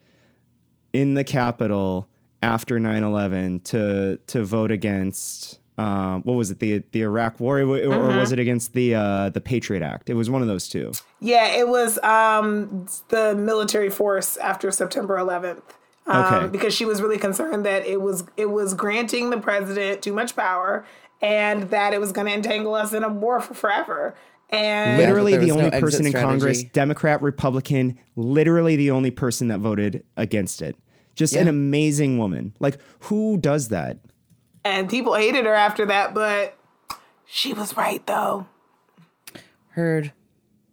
in the Capitol after 9-11 to to vote against um, what was it the the Iraq War or, mm-hmm. was it against the uh, the Patriot Act? It was one of those two. Yeah, it was um, the military force after September 11th. Um, okay. Because she was really concerned that it was it was granting the president too much power and that it was going to entangle us in a war for forever. And literally the only no person in strategy. Congress, Democrat, Republican, literally the only person that voted against it. Just yeah. an amazing woman. Like who does that? And people hated her after that, but she was right though. Heard.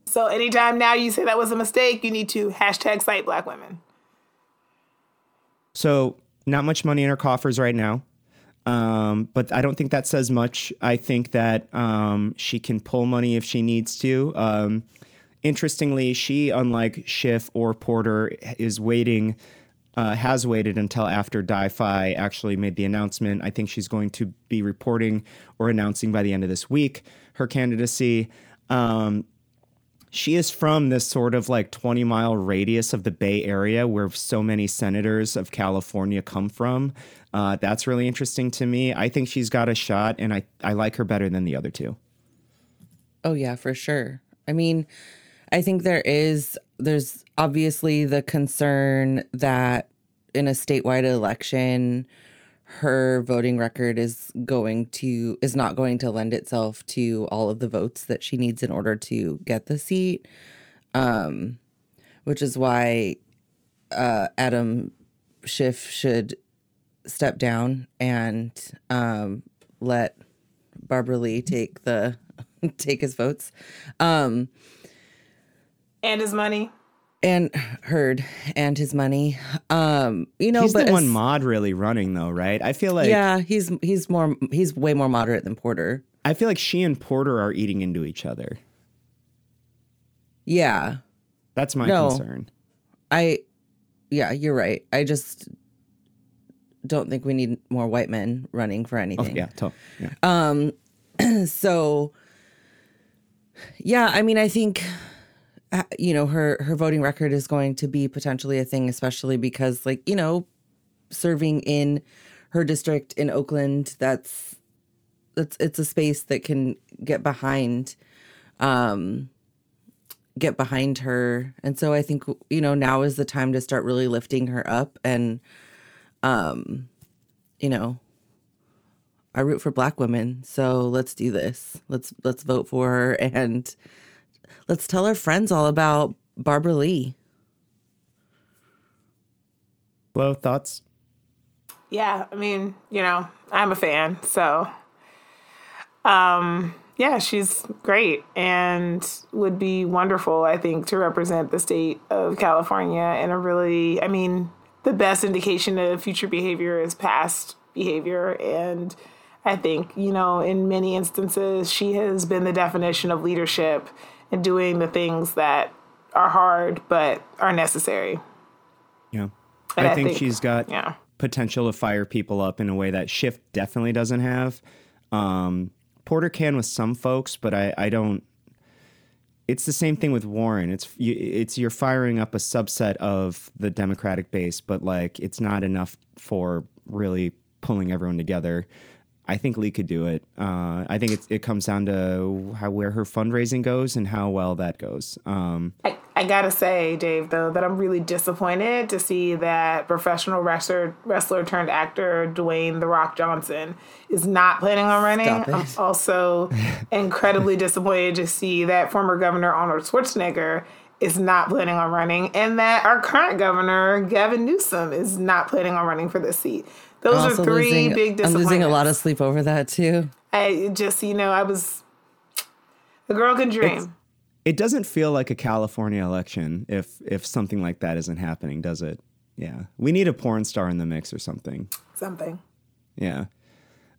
So anytime now you say that was a mistake, you need to hashtag cite black women. So not much money in her coffers right now. Um, but I don't think that says much. I think that um, she can pull money if she needs to. Um, interestingly, she, unlike Schiff or Porter, is waiting, uh, has waited until after Di-Fi actually made the announcement. I think she's going to be reporting or announcing by the end of this week her candidacy. Um, she is from this sort of like 20 mile radius of the Bay Area where so many senators of California come from. Uh, that's really interesting to me. I think she's got a shot, and I, I like her better than the other two. Oh, yeah, for sure. I mean, I think there is, there's obviously the concern that in a statewide election, her voting record is going to is not going to lend itself to all of the votes that she needs in order to get the seat. Um which is why uh Adam Schiff should step down and um let Barbara Lee take the [LAUGHS] take his votes. Um and his money and Heard and his money. Um, you know, he's but the one mod really running though, right? I feel like yeah, he's he's more he's way more moderate than Porter. I feel like she and Porter are eating into each other. Yeah, that's my no, concern. I, yeah, you're right. I just don't think we need more white men running for anything. Oh, yeah, totally. Yeah. Um, [CLEARS THROAT] so yeah, I mean, I think you know her her voting record is going to be potentially a thing especially because like you know serving in her district in Oakland that's that's it's a space that can get behind um get behind her. And so i think you know now is the time to start really lifting her up and um you know i root for black women so let's do this. Let's let's vote for her [LAUGHS] and let's tell our friends all about Barbara Lee. Hello, thoughts? Yeah, I mean, you know, I'm a fan, so um yeah, she's great and would be wonderful, I think, to represent the state of California in a really, I mean, the best indication of future behavior is past behavior. And I think, you know, in many instances, she has been the definition of leadership and doing the things that are hard but are necessary. Yeah. I, I think, think- she's got yeah. potential to fire people up in a way that Schiff definitely doesn't have. Um, Porter can with some folks, but I, I don't. It's the same thing with Warren. It's you, it's you're firing up a subset of the Democratic base, but like it's not enough for really pulling everyone together. I think Lee could do it. Uh, I think it's, it comes down to how where her fundraising goes and how well that goes. Um, I, I gotta say, Dave, though, that I'm really disappointed to see that professional wrestler, wrestler turned actor Dwayne The Rock Johnson is not planning on running. Stop it. I'm [LAUGHS] also incredibly disappointed to see that former Governor Arnold Schwarzenegger is not planning on running, and that our current governor Gavin Newsom is not planning on running for this seat. Those I'm are three losing, big disappointments. I'm losing a lot of sleep over that too. I just, you know, I was. The girl can dream. it doesn't feel like a California election if if something like that isn't happening, does it? Yeah, we need a porn star in the mix or something. Something. Yeah,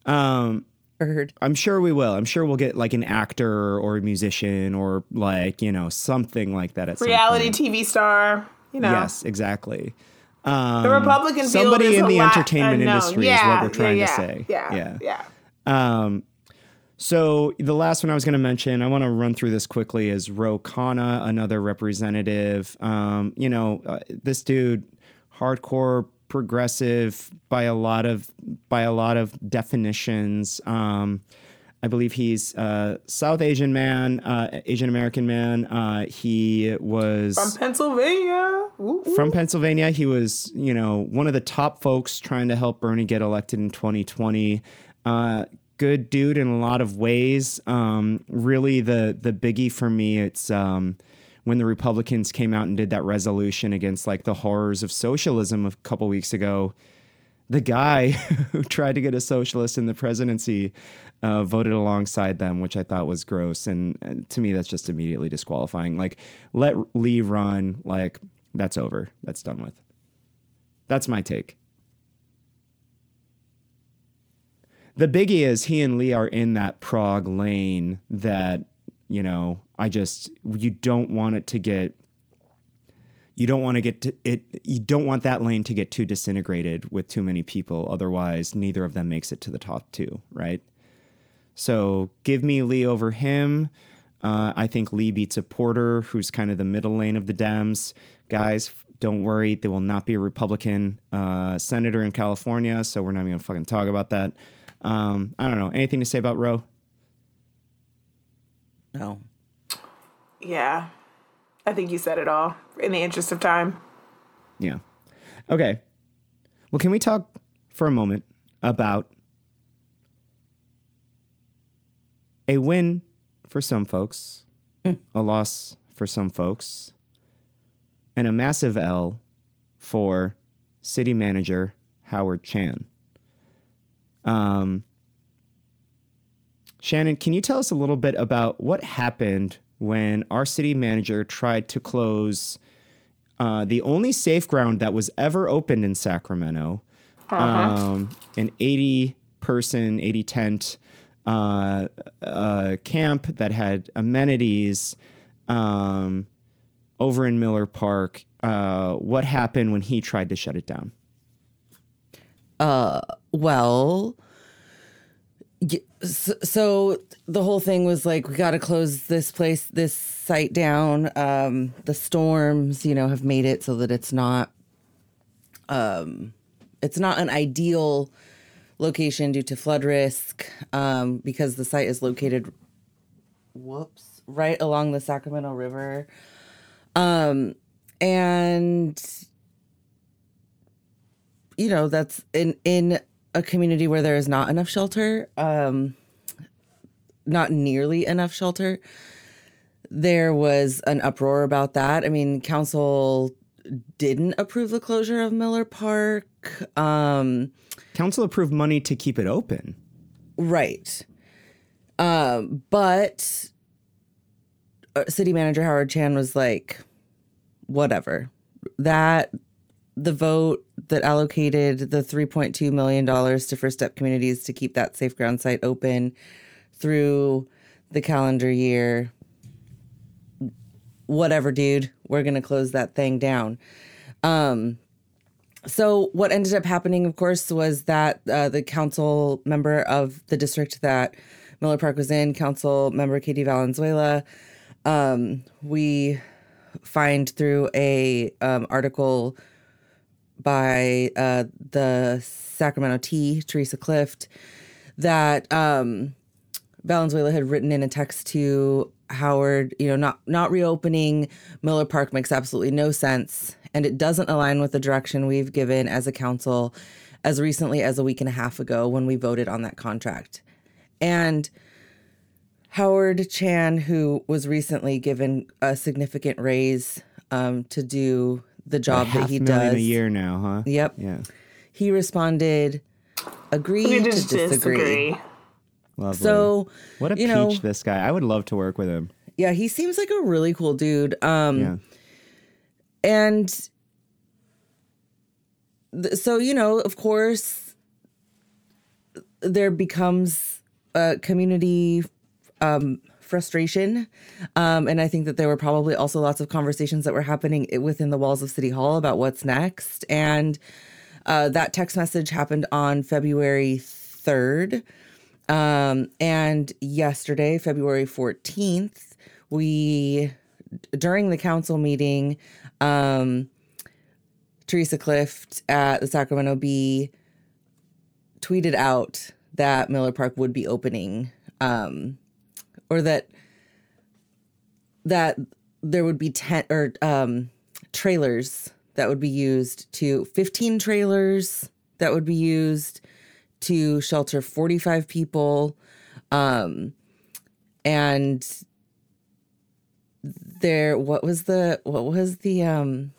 um, Heard. I'm sure we will. I'm sure we'll get like an actor or a musician or like you know something like that at Reality some point. TV star. You know. Yes, exactly. Um, The Republican somebody is in the entertainment unknown. industry yeah, is what we're trying yeah, to say. Yeah, yeah. yeah. Um, so the last one I was going to mention, I want to run through this quickly, is Ro Khanna, another representative. Um, you know, uh, this dude, hardcore progressive by a lot of by a lot of definitions. Um, I believe he's a South Asian man, uh, Asian American man. Uh, he was From Pennsylvania. Ooh, ooh. from Pennsylvania. He was, you know, one of the top folks trying to help Bernie get elected in 2020. Uh, good dude in a lot of ways. Um, really, the the biggie for me, it's um, when the Republicans came out and did that resolution against like the horrors of socialism a couple weeks ago. The guy [LAUGHS] who tried to get a socialist in the presidency uh, voted alongside them, which I thought was gross. And uh, to me, that's just immediately disqualifying. Like, let Lee run. Like, that's over. That's done with. That's my take. The biggie is he and Lee are in that prog lane that, you know, I just, you don't want it to get, you don't want to get to it, you don't want that lane to get too disintegrated with too many people. Otherwise, neither of them makes it to the top two, right? So give me Lee over him. Uh, I think Lee beats a Porter, who's kind of the middle lane of the Dems. Guys, don't worry, there will not be a Republican uh, senator in California, so we're not even gonna fucking talk about that. Um, I don't know. Anything to say about Ro? No. Yeah. I think you said it all in the interest of time. Yeah. Okay. Well, can we talk for a moment about a win for some folks, a loss for some folks, and a massive L for city manager Howard Chan? Um, Shannon, can you tell us a little bit about what happened when our city manager tried to close uh, the only safe ground that was ever opened in Sacramento, um, an 80 person, 80 tent uh, uh, camp that had amenities um, over in Miller Park. Uh, what happened when he tried to shut it down? Well, so the whole thing was like we got to close this place, this site down. Um, the storms, you know, have made it so that it's not, um, it's not an ideal location due to flood risk, um, because the site is located, whoops, right along the Sacramento River, um, and you know that's in in a community where there is not enough shelter um not nearly enough shelter there was an uproar about that. I mean council didn't approve the closure of miller park um Council approved money to keep it open. right um but uh, city manager howard chan was like whatever that the vote that allocated the 3.2 million dollars to First Step Communities to keep that safe ground site open through the calendar year. Whatever, dude. We're gonna close that thing down. Um, so what ended up happening, of course, was that uh, the council member of the district that Miller Park was in, council member Katie Valenzuela, um, we find through a um, article by uh, the Sacramento Bee, Teresa Clift, that um, Valenzuela had written in a text to Howard, you know, not not reopening Miller Park makes absolutely no sense, and it doesn't align with the direction we've given as a council as recently as a week and a half ago when we voted on that contract. And Howard Chan, who was recently given a significant raise um, to do the job that Half he a does, a year now, huh? Yep. Yeah. he responded, "Agree We to disagree." disagree. Lovely. So what a peach know- this guy. I would love to work with him. yeah, he seems like a really cool dude. Um, Yeah. and th- so you know of course there becomes a community um, frustration um, and i think that there were probably also lots of conversations that were happening within the walls of city hall about what's next and uh, that text message happened on february 3rd um, and yesterday february 14th we during the council meeting um, Teresa Clift at the Sacramento Bee tweeted out that Miller Park would be opening, um, or that that there would be tent or um, trailers that would be used to 15 trailers that would be used to shelter 45 people, um, and there what was the what was the um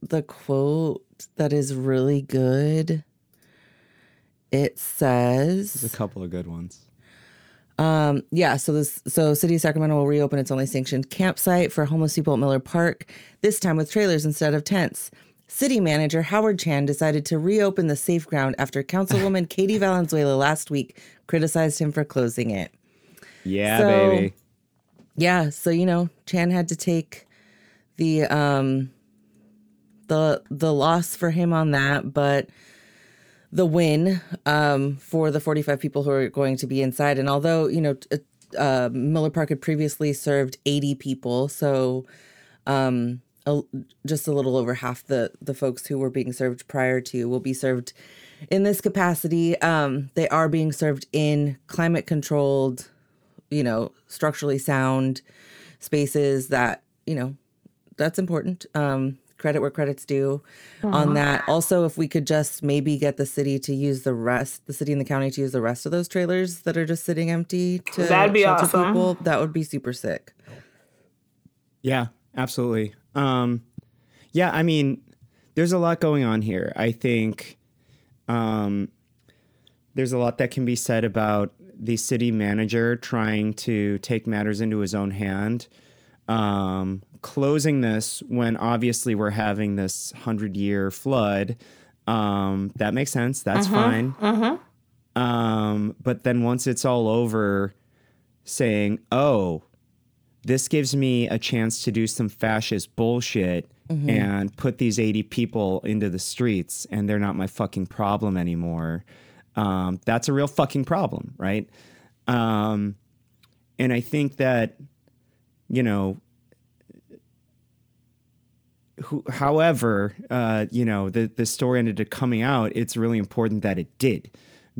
the quote that is really good it There's says a couple of good ones. um yeah so this so city of sacramento will reopen its only sanctioned campsite for homeless people at miller park this time with trailers instead of tents city manager howard chan decided to reopen the safe ground after councilwoman [LAUGHS] katie valenzuela last week criticized him for closing it Yeah, So- baby. yeah so you know chan had to take the um the the loss for him on that but the win um for the 45 people who are going to be inside and although you know t- uh, miller park had previously served 80 people so um a, just a little over half the the folks who were being served prior to will be served in this capacity. Um they are being served in climate controlled you know structurally sound spaces that you know that's important. Um credit where credit's due on that. Also if we could just maybe get the city to use the rest the city and the county to use the rest of those trailers that are just sitting empty to That'd be awesome. people that would be super sick. Yeah, absolutely. Um, yeah, I mean, there's a lot going on here. I think um, there's a lot that can be said about the city manager trying to take matters into his own hand, um, closing this when obviously we're having this hundred year flood. Um, that makes sense. That's fine. Uh Um, but then once it's all over, saying, "Oh, this gives me a chance to do some fascist bullshit and put these 80 people into the streets and they're not my fucking problem anymore. Um, that's a real fucking problem, right? Um, and I think that, you know, who, however, uh, you know, the, the story ended up coming out, it's really important that it did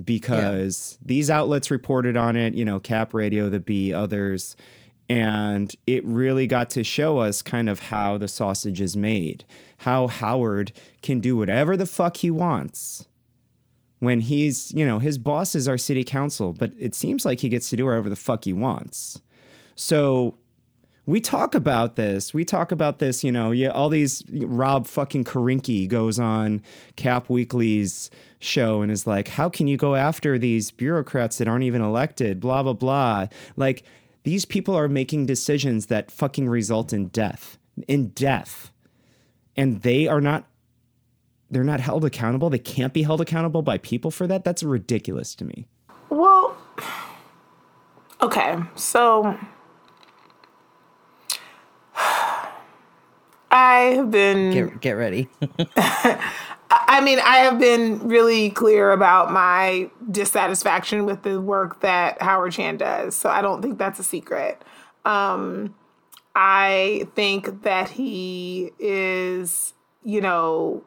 because these outlets reported on it, you know, Cap Radio, The Bee, others, and it really got to show us kind of how the sausage is made, how Howard can do whatever the fuck he wants when he's, you know, his boss is our city council, but it seems like he gets to do whatever the fuck he wants. So we talk about this. We talk about this, you know, yeah, all these Rob fucking Karinke goes on Cap Weekly's show and is like, how can you go after these bureaucrats that aren't even elected? Blah, blah, blah. Like, these people are making decisions that fucking result in death, in death. And they are not they're not held accountable. They can't be held accountable by people for that. That's ridiculous to me. Well, okay, so [SIGHS] I have been. Get get ready. [LAUGHS] I mean, I have been really clear about my dissatisfaction with the work that Howard Chan does. So I don't think that's a secret. Um, I think that he is, you know,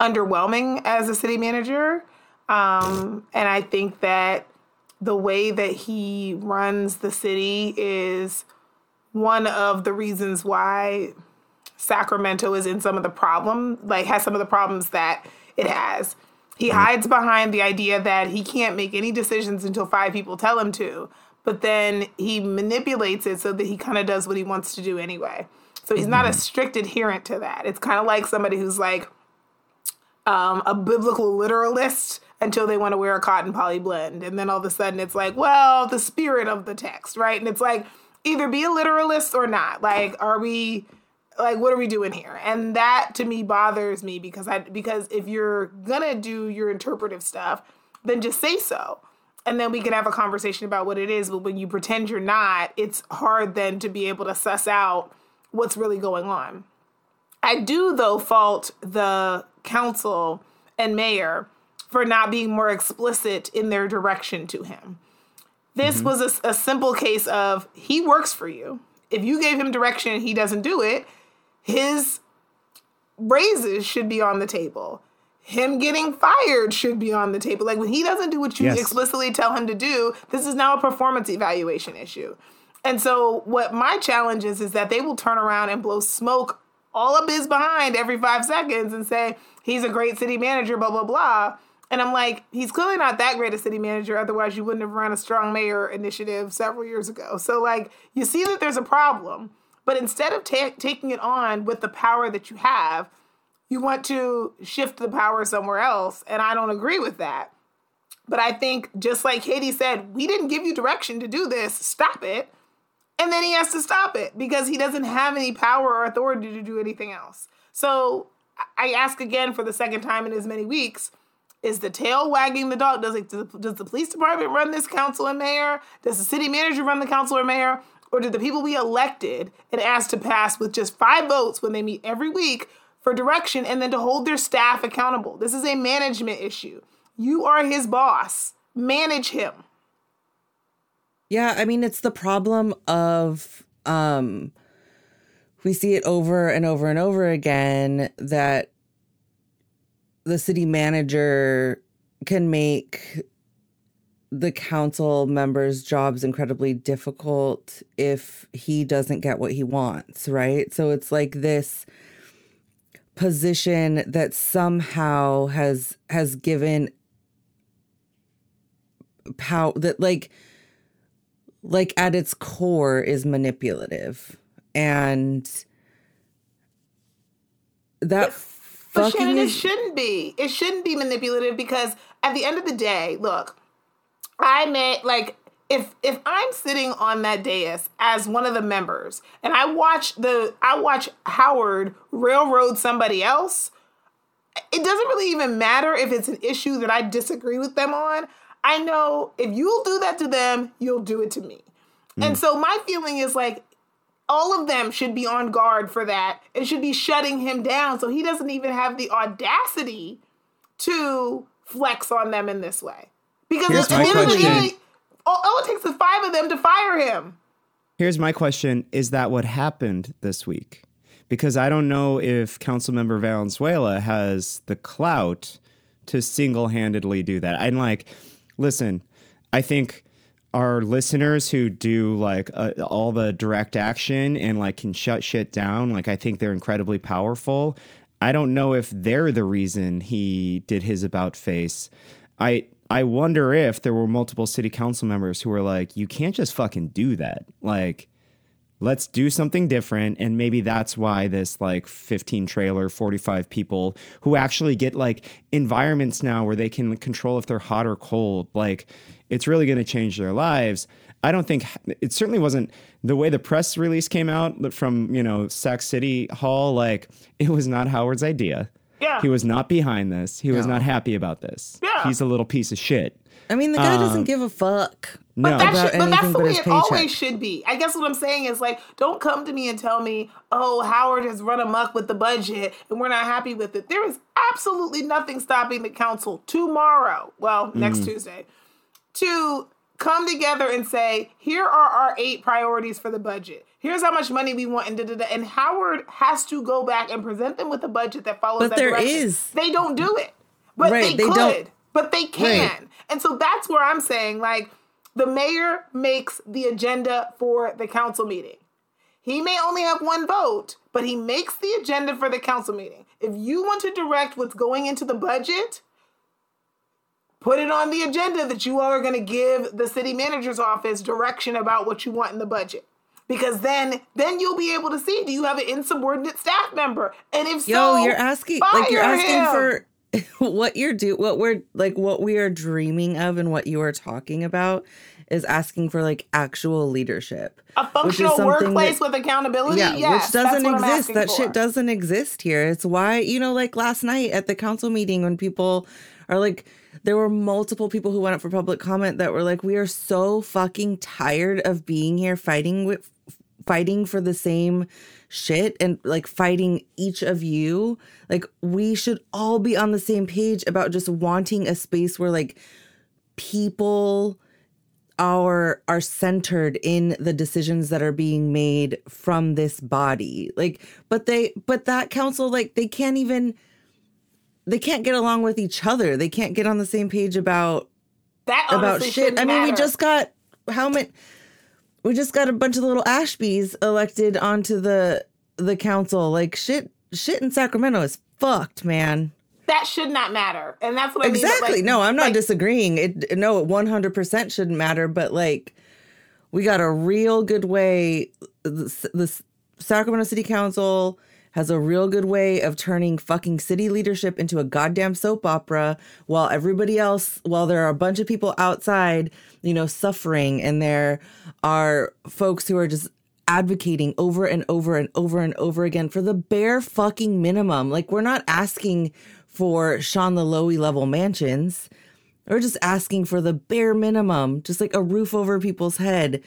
underwhelming as a city manager. Um, and I think that the way that he runs the city is one of the reasons why Sacramento is in some of the problem, like has some of the problems that it has. He hides behind the idea that he can't make any decisions until five people tell him to, but then he manipulates it so that he kind of does what he wants to do anyway. So he's not a strict adherent to that. It's kind of like somebody who's like um, a biblical literalist until they want to wear a cotton poly blend. And then all of a sudden it's like, well, the spirit of the text, right? And it's like, either be a literalist or not. Like, are we like what are we doing here? And that to me bothers me because i because if you're gonna do your interpretive stuff then just say so. And then we can have a conversation about what it is but when you pretend you're not it's hard then to be able to suss out what's really going on. I do though fault the council and mayor for not being more explicit in their direction to him. This mm-hmm. was a, a simple case of he works for you. If you gave him direction and he doesn't do it his raises should be on the table. Him getting fired should be on the table. Like when he doesn't do what you Yes. explicitly tell him to do, this is now a performance evaluation issue. And so what my challenge is is that they will turn around and blow smoke all up his behind every five seconds and say he's a great city manager, blah blah blah. And I'm like, he's clearly not that great a city manager. Otherwise, you wouldn't have run a strong mayor initiative several years ago. So like, you see that there's a problem, but instead of ta- taking it on with the power that you have, you want to shift the power somewhere else. And I don't agree with that. But I think, just like Katie said, we didn't give you direction to do this. Stop it. And then he has to stop it because he doesn't have any power or authority to do anything else. So I ask again for the second time in as many weeks is the tail wagging the dog? Does, it, does the police department run this council and mayor? Does the city manager run the council or mayor? Or do the people we elected and asked to pass with just five votes when they meet every week for direction and then to hold their staff accountable? This is a management issue. You are his boss. Manage him. Yeah, I mean it's the problem of um we see it over and over and over again that the city manager can make the council members' jobs incredibly difficult if he doesn't get what he wants, right? So it's like this position that somehow has has given power that like like at its core is manipulative and that But fucking Shannon, it is shouldn't be. It shouldn't be manipulative because at the end of the day, look, I may like if if I'm sitting on that dais as one of the members and I watch the I watch Howard railroad somebody else, it doesn't really even matter if it's an issue that I disagree with them on. I know if you'll do that to them, you'll do it to me. Mm. And so my feeling is like all of them should be on guard for that and should be shutting him down so he doesn't even have the audacity to flex on them in this way. Because Here's at my the end of the question. day, all, all it takes is five of them to fire him. Here's my question Is that what happened this week? Because I don't know if Councilmember Valenzuela has the clout to single handedly do that. And like, listen, I think our listeners who do like uh, all the direct action and like can shut shit down, like, I think they're incredibly powerful. I don't know if they're the reason he did his about face. I I wonder if there were multiple city council members who were like, you can't just fucking do that. Like, let's do something different. And maybe that's why this like 15 trailer 45 people who actually get like environments now where they can control if they're hot or cold like it's really going to change their lives. I don't think it certainly wasn't the way the press release came out from you know sac city hall like it was not howard's idea Yeah. He was not behind this. He was No. not happy about this. Yeah. He's a little piece of shit. I mean, the guy Um, doesn't give a fuck. No. But, that about should, but that's anything the but way his it paycheck. always should be. I guess what I'm saying is like, don't come to me and tell me, oh, Howard has run amok with the budget and we're not happy with it. There is absolutely nothing stopping the council tomorrow, well, next Mm. Tuesday, to come together and say, here are our eight priorities for the budget. Here's how much money we want, and da, da, da. and Howard has to go back and present them with a budget that follows But that there direction. is. They don't do it, but Right, they, they could, don't- but they can. Right. And so that's where I'm saying, like, the mayor makes the agenda for the council meeting. He may only have one vote, but he makes the agenda for the council meeting. If you want to direct what's going into the budget, put it on the agenda that you all are going to give the city manager's office direction about what you want in the budget. Because then then you'll be able to see do you have an insubordinate staff member? And if Yo, so, you're asking like you're asking him. for [LAUGHS] what you're do what we're like what we are dreaming of and what you are talking about is asking for like actual leadership. a functional workplace that- with accountability. Yeah, yes, which doesn't that's what I'm exist. That for. shit doesn't exist here. It's why, you know, like last night at the council meeting when people are like there were multiple people who went up for public comment that were like we are so fucking tired of being here fighting with fighting for the same shit and like fighting each of you. Like we should all be on the same page about just wanting a space where like people are are centered in the decisions that are being made from this body like but they but that council like they can't even they can't get along with each other they can't get on the same page about that about shit i mean we just got how many we just got a bunch of little ashbys elected onto the the council like shit shit in sacramento is fucked man that should not matter, and that's what I mean. Exactly. like- no, I'm not like, disagreeing. It no, it 100% shouldn't matter, but like we got a real good way the, the Sacramento City Council has a real good way of turning fucking city leadership into a goddamn soap opera while everybody else while there are a bunch of people outside, you know, suffering and there are folks who are just advocating over and over and over and over again for the bare fucking minimum. Like we're not asking for Sean Loloee level mansions. We're just asking for the bare minimum, just like a roof over people's head.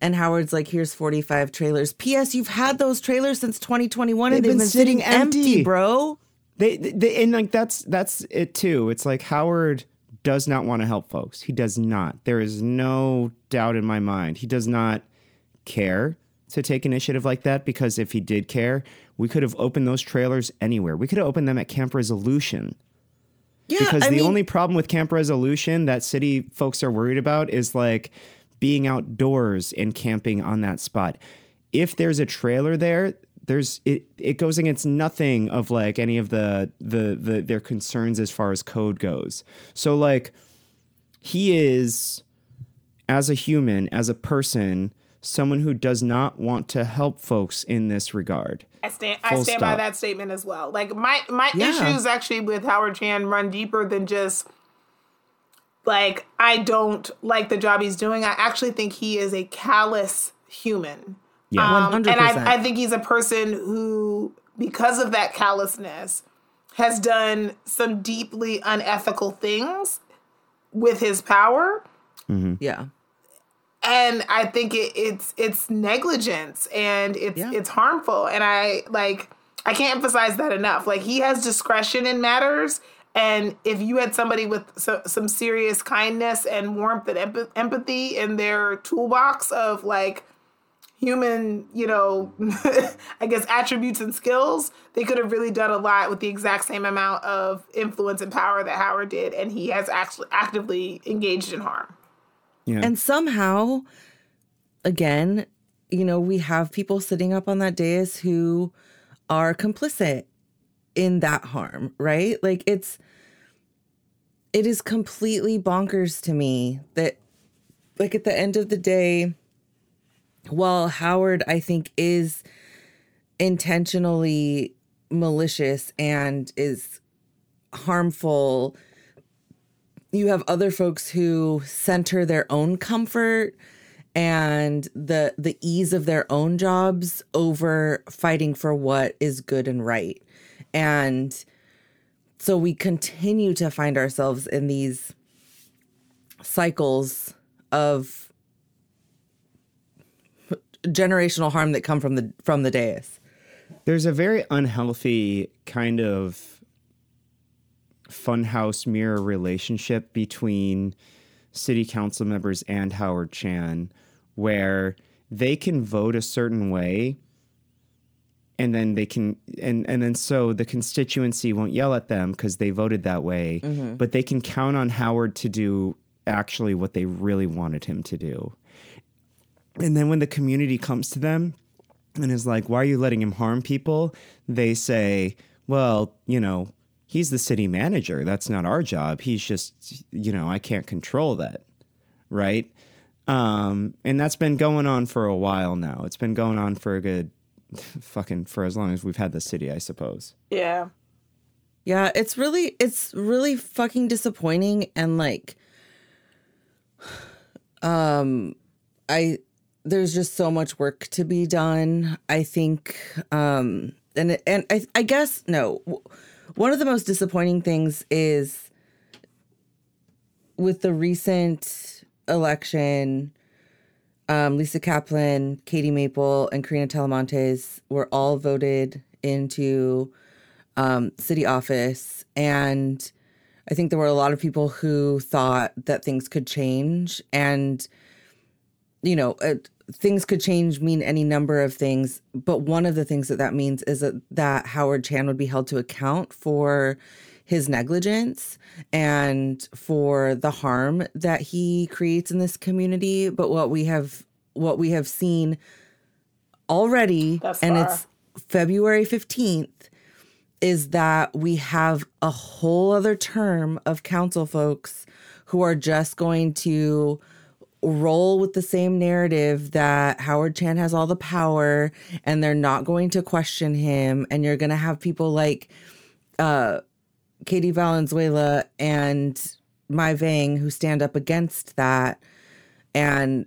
And Howard's like, here's 45 trailers. P.S. You've had those trailers since 2021 and They've they've been been sitting sitting empty, empty. bro. They, they and like that's that's it too. It's like Howard does not want to help folks. He does not. There is no doubt in my mind. He does not care to take initiative like that because if he did care, we could have opened those trailers anywhere. We could have opened them at Camp Resolution. Yeah, because I the mean, only problem with Camp Resolution that city folks are worried about is like being outdoors and camping on that spot. If there's a trailer there, there's it it goes against nothing of like any of the the the their concerns as far as code goes. So like he is as a human, as a person, someone who does not want to help folks in this regard. I stand. I Full stand by that statement as well. Like my my Yeah. issues actually with Howard Chan run deeper than just like I don't like the job he's doing. I actually think he is a callous human. Yeah. Um, and 100%. I, I think he's a person who, because of that callousness, has done some deeply unethical things with his power. yeah. and I think it, it's it's negligence and it's Yeah. it's harmful and I like I can't emphasize that enough. Like he has discretion in matters, and if you had somebody with so, some serious kindness and warmth and emp- empathy in their toolbox of like human, you know, [LAUGHS] I guess attributes and skills, they could have really done a lot with the exact same amount of influence and power that Howard did, and he has actually actively engaged in harm. Yeah. And somehow, again, you know, we have people sitting up on that dais who are complicit in that harm, right? Like it's, it is completely bonkers to me that, like, at the end of the day, while Howard, I think, is intentionally malicious and is harmful you have other folks who center their own comfort and the the ease of their own jobs over fighting for what is good and right. And so we continue to find ourselves in these cycles of generational harm that come from the from the dais. There's a very unhealthy kind of funhouse mirror relationship between city council members and Howard Chan where they can vote a certain way and then they can and and then so the constituency won't yell at them because they voted that way but they can count on howard to do actually what they really wanted him to do. And then when the community comes to them and is like why are you letting him harm people? they say well you know he's the city manager. That's not our job. He's just you know i can't control that. Right? Um, and that's been going on for a while now. It's been going on for a good fucking for as long as we've had the city, I suppose. Yeah. Yeah, it's really it's really fucking disappointing and like um I there's just so much work to be done. I think um and and I I guess no. One of the most disappointing things is with the recent election um, Lisa Kaplan, Caity Maple, and Karina Talamantes were all voted into um, city office. And I think there were a lot of people who thought that things could change. And, you know, uh, things could change mean any number of things. But one of the things that that means is that, that Howard Chan would be held to account for his negligence and for the harm that he creates in this community. But what we have what we have seen already and it's February 15th is that we have a whole other term of council folks who are just going to roll with the same narrative that Howard Chan has all the power and they're not going to question him. And you're going to have people like uh Katie Valenzuela and Mai Vang who stand up against that and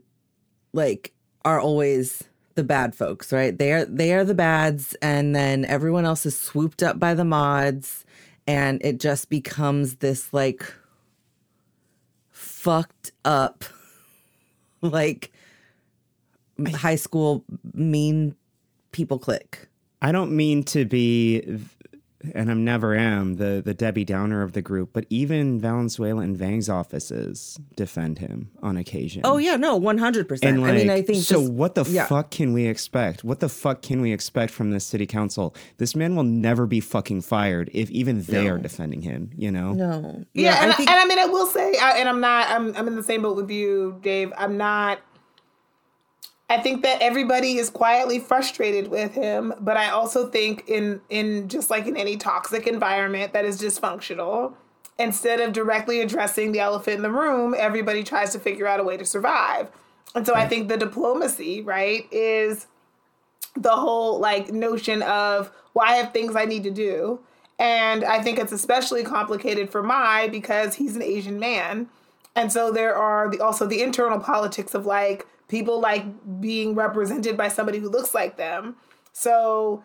like are always the bad folks, right? They are they are the bads and then everyone else is swooped up by the mods and it just becomes this like fucked up [LAUGHS] like high school mean people click. I don't mean to be, and I'm never am, the, the Debbie Downer of the group, but even Valenzuela and Vang's offices defend him on occasion. Oh yeah, no, 100%. And I mean, I think so. just- what the yeah. fuck can we expect? What the fuck can we expect from this city council? This man will never be fucking fired if even they are defending him. You know? No. Yeah, and, I I think and I mean, I will say, I, and I'm not, I'm, I'm in the same boat with you, Dave. I'm not. I think that everybody is quietly frustrated with him, but I also think in in just like in any toxic environment that is dysfunctional, instead of directly addressing the elephant in the room, everybody tries to figure out a way to survive. And so I think the diplomacy, right, is the whole like notion of well, I have things I need to do. And I think it's especially complicated for Mai because he's an Asian man. And so there are the, also the internal politics of like people like being represented by somebody who looks like them. So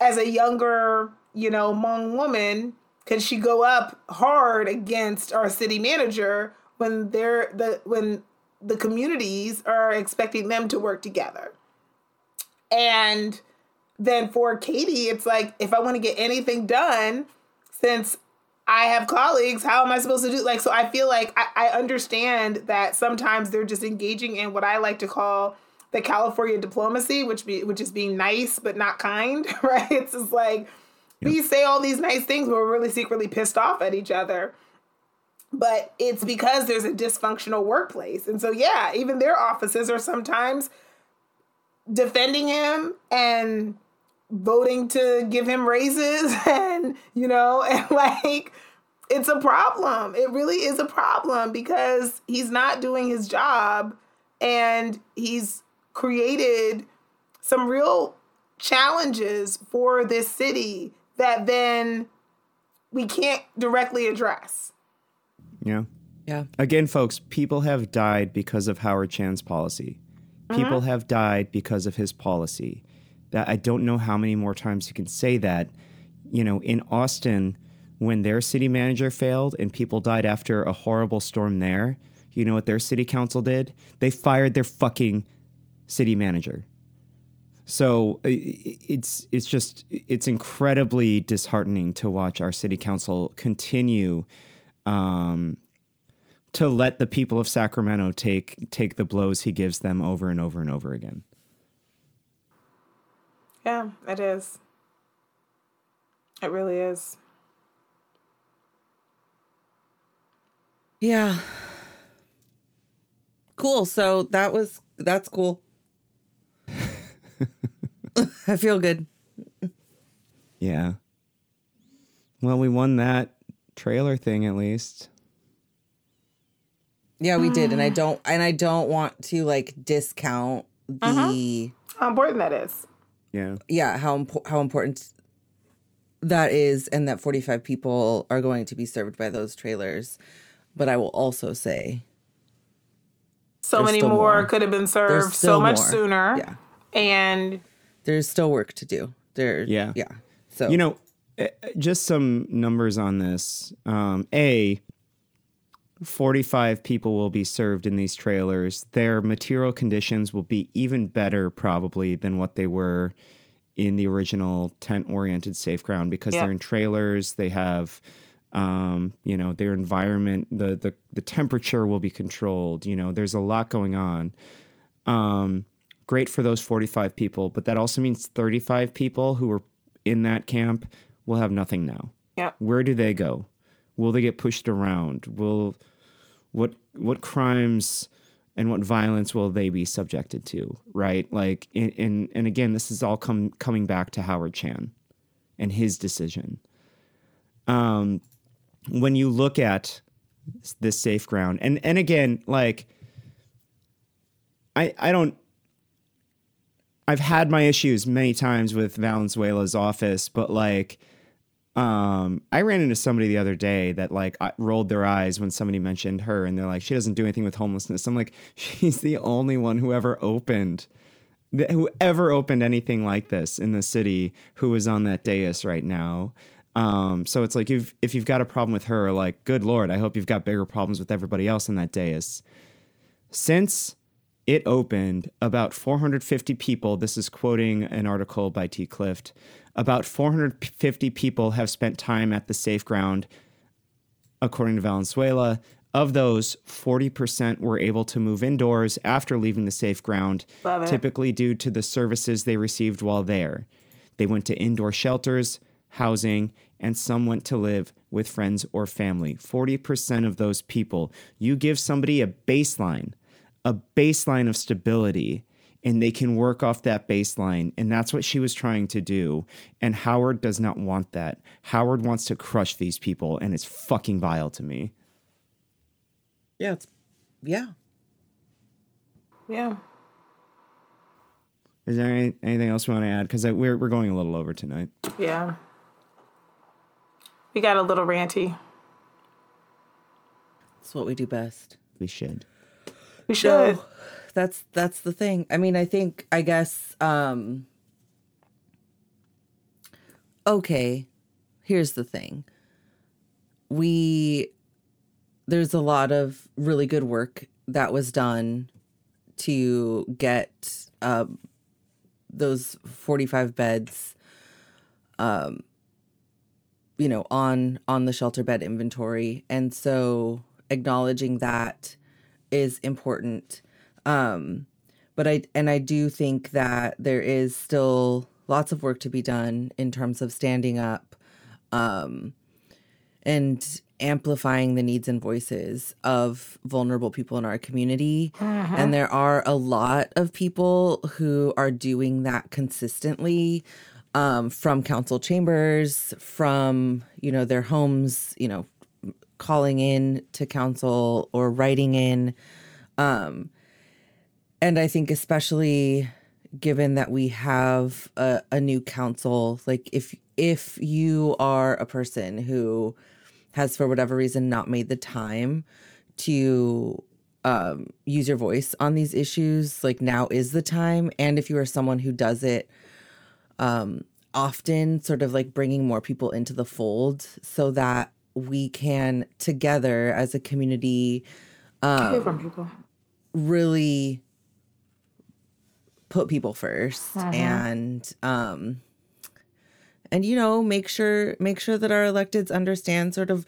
as a younger, you know, Hmong woman, can she go up hard against our city manager when they're the when the communities are expecting them to work together? And then for Katie, it's like if I want to get anything done, since I have colleagues, how am I supposed to do like so I feel like I, I understand that sometimes they're just engaging in what I like to call the California diplomacy, which be which is being nice but not kind, [LAUGHS] right? It's just like we say all these nice things, but we're really secretly pissed off at each other. But it's because there's a dysfunctional workplace. And so yeah, even their offices are sometimes defending him and voting to give him raises [LAUGHS] and you know [LAUGHS] and like it's a problem it really is a problem because he's not doing his job and he's created some real challenges for this city that then we can't directly address Yeah. yeah. Again, folks, people have died because of Howard Chan's policy. People mm-hmm. have died because of his policy. That I don't know how many more times you can say that. You know, in Austin, when their city manager failed and people died after a horrible storm there, you know what their city council did? They fired their fucking city manager. So it's it's just it's incredibly disheartening to watch our city council continue um, to let the people of Sacramento take take the blows he gives them over and over and over again. Yeah, it is. It really is. Yeah. Cool. So that was that's cool. [LAUGHS] I feel good. Yeah. Well, we won that trailer thing at least. Yeah, we did, and I mm. don't and I don't want to like discount uh-huh. the How important that is. Yeah. yeah how impo- how important that is, and that forty five people are going to be served by those trailers. But I will also say, So many more, more. could have been served so much more. sooner. yeah, And there's still work to do. There, Yeah. yeah. So You know, eh, just some numbers on this. Um, a 45 people will be served in these trailers. Their material conditions will be even better, probably, than what they were in the original tent oriented safe ground because Yeah. they're in trailers. They have, um, you know, their environment, the, the, the temperature will be controlled. You know, there's a lot going on. Um, great for those 45 people, but that also means 35 people who were in that camp will have nothing now. yeah, Where do they go? Will they get pushed around? Will what what crimes and what violence will they be subjected to? Right? Like and and, again, this is all come coming back to Howard Chan and his decision. Um, when you look at this safe ground, and and again, like I I don't I've had my issues many times with Valenzuela's office, but like, um, I ran into somebody the other day that like rolled their eyes when somebody mentioned her, and they're like, she doesn't do anything with homelessness. I'm like, [LAUGHS] she's the only one who ever opened, who ever opened anything like this in the city, who is on that dais right now. Um, so it's like if if you've got a problem with her, like, good lord, I hope you've got bigger problems with everybody else on that dais since it opened, about 450 people, this is quoting an article by T. Clift, about 450 people have spent time at the safe ground, according to Valenzuela. Of those, 40% were able to move indoors after leaving the safe ground, typically due to the services they received while there. They went to indoor shelters, housing, and some went to live with friends or family. 40% of those people, you give somebody a baseline, a baseline of stability, and they can work off that baseline. And that's what she was trying to do. And Howard does not want that. Howard wants to crush these people, and it's fucking vile to me. yeah, it's, yeah. yeah. Is there any, anything else we want to add? Because we're, we're going a little over tonight. Yeah. We got a little ranty. It's what we do best. We should. We should. No, that's that's the thing. I mean, I think I guess um okay, here's the thing. We there's a lot of really good work that was done to get um those 45 beds um you know on on the shelter bed inventory and so acknowledging that is important um but i and i do think that there is still lots of work to be done in terms of standing up um and amplifying the needs and voices of vulnerable people in our community. And there are a lot of people who are doing that consistently um, from council chambers from you know their homes you know calling in to council or writing in. Um and i think especially given that we have a, a new council like if if you are a person who has for whatever reason not made the time to um, use your voice on these issues like now is the time and if you are someone who does it um, often sort of like bringing more people into the fold so that we can together as a community people. really put people 1st and um and you know make sure make sure that our electeds understand sort of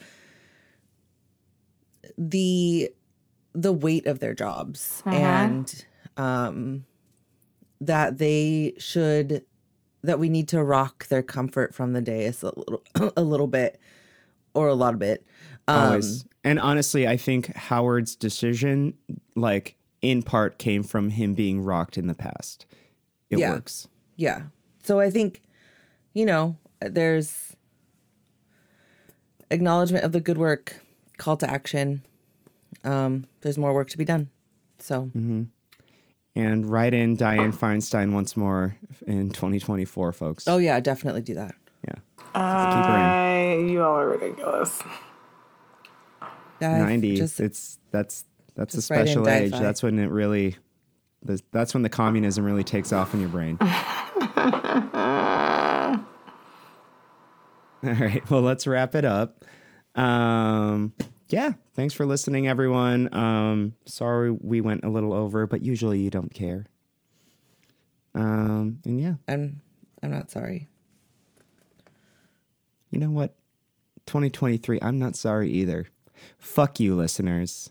the the weight of their jobs and um that they should that we need to rock their comfort from the dais a little [CLEARS THROAT] a little bit or a lot of it. Um Always. And honestly, I think Howard's decision, like in part, came from him being rocked in the past. It Yeah. works. Yeah. So I think, you know, there's acknowledgement of the good work, call to action. Um, there's more work to be done. So And write in Dianne Feinstein once more in 2024, folks. oh yeah, definitely do that. yeah. Keep her I, you all are ridiculous. in. Dive, 90. Just it's that's that's a just in special age. That's when it really. the- That's when the communism really takes off in your brain. [LAUGHS] [LAUGHS] All right. Well, let's wrap it up. Um, yeah. Thanks for listening, everyone. Um, sorry we went a little over, but usually you don't care. Um, and yeah, I'm I'm not sorry. you know what? 2023, I'm not sorry either. Fuck you, listeners.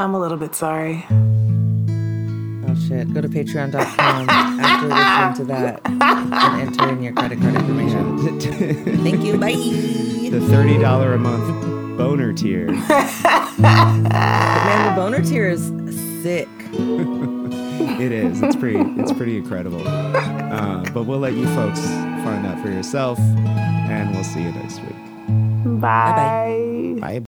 I'm a little bit sorry. Oh shit. Go to patreon.com after listening to that and enter in your credit card information. [LAUGHS] Thank you. Bye. the $30 a month boner tier. [LAUGHS] Man, the boner tier is sick. [LAUGHS] It is. It's pretty. It's pretty incredible. Uh, but we'll let you folks find out for yourself, and we'll see you next week. Bye. Bye.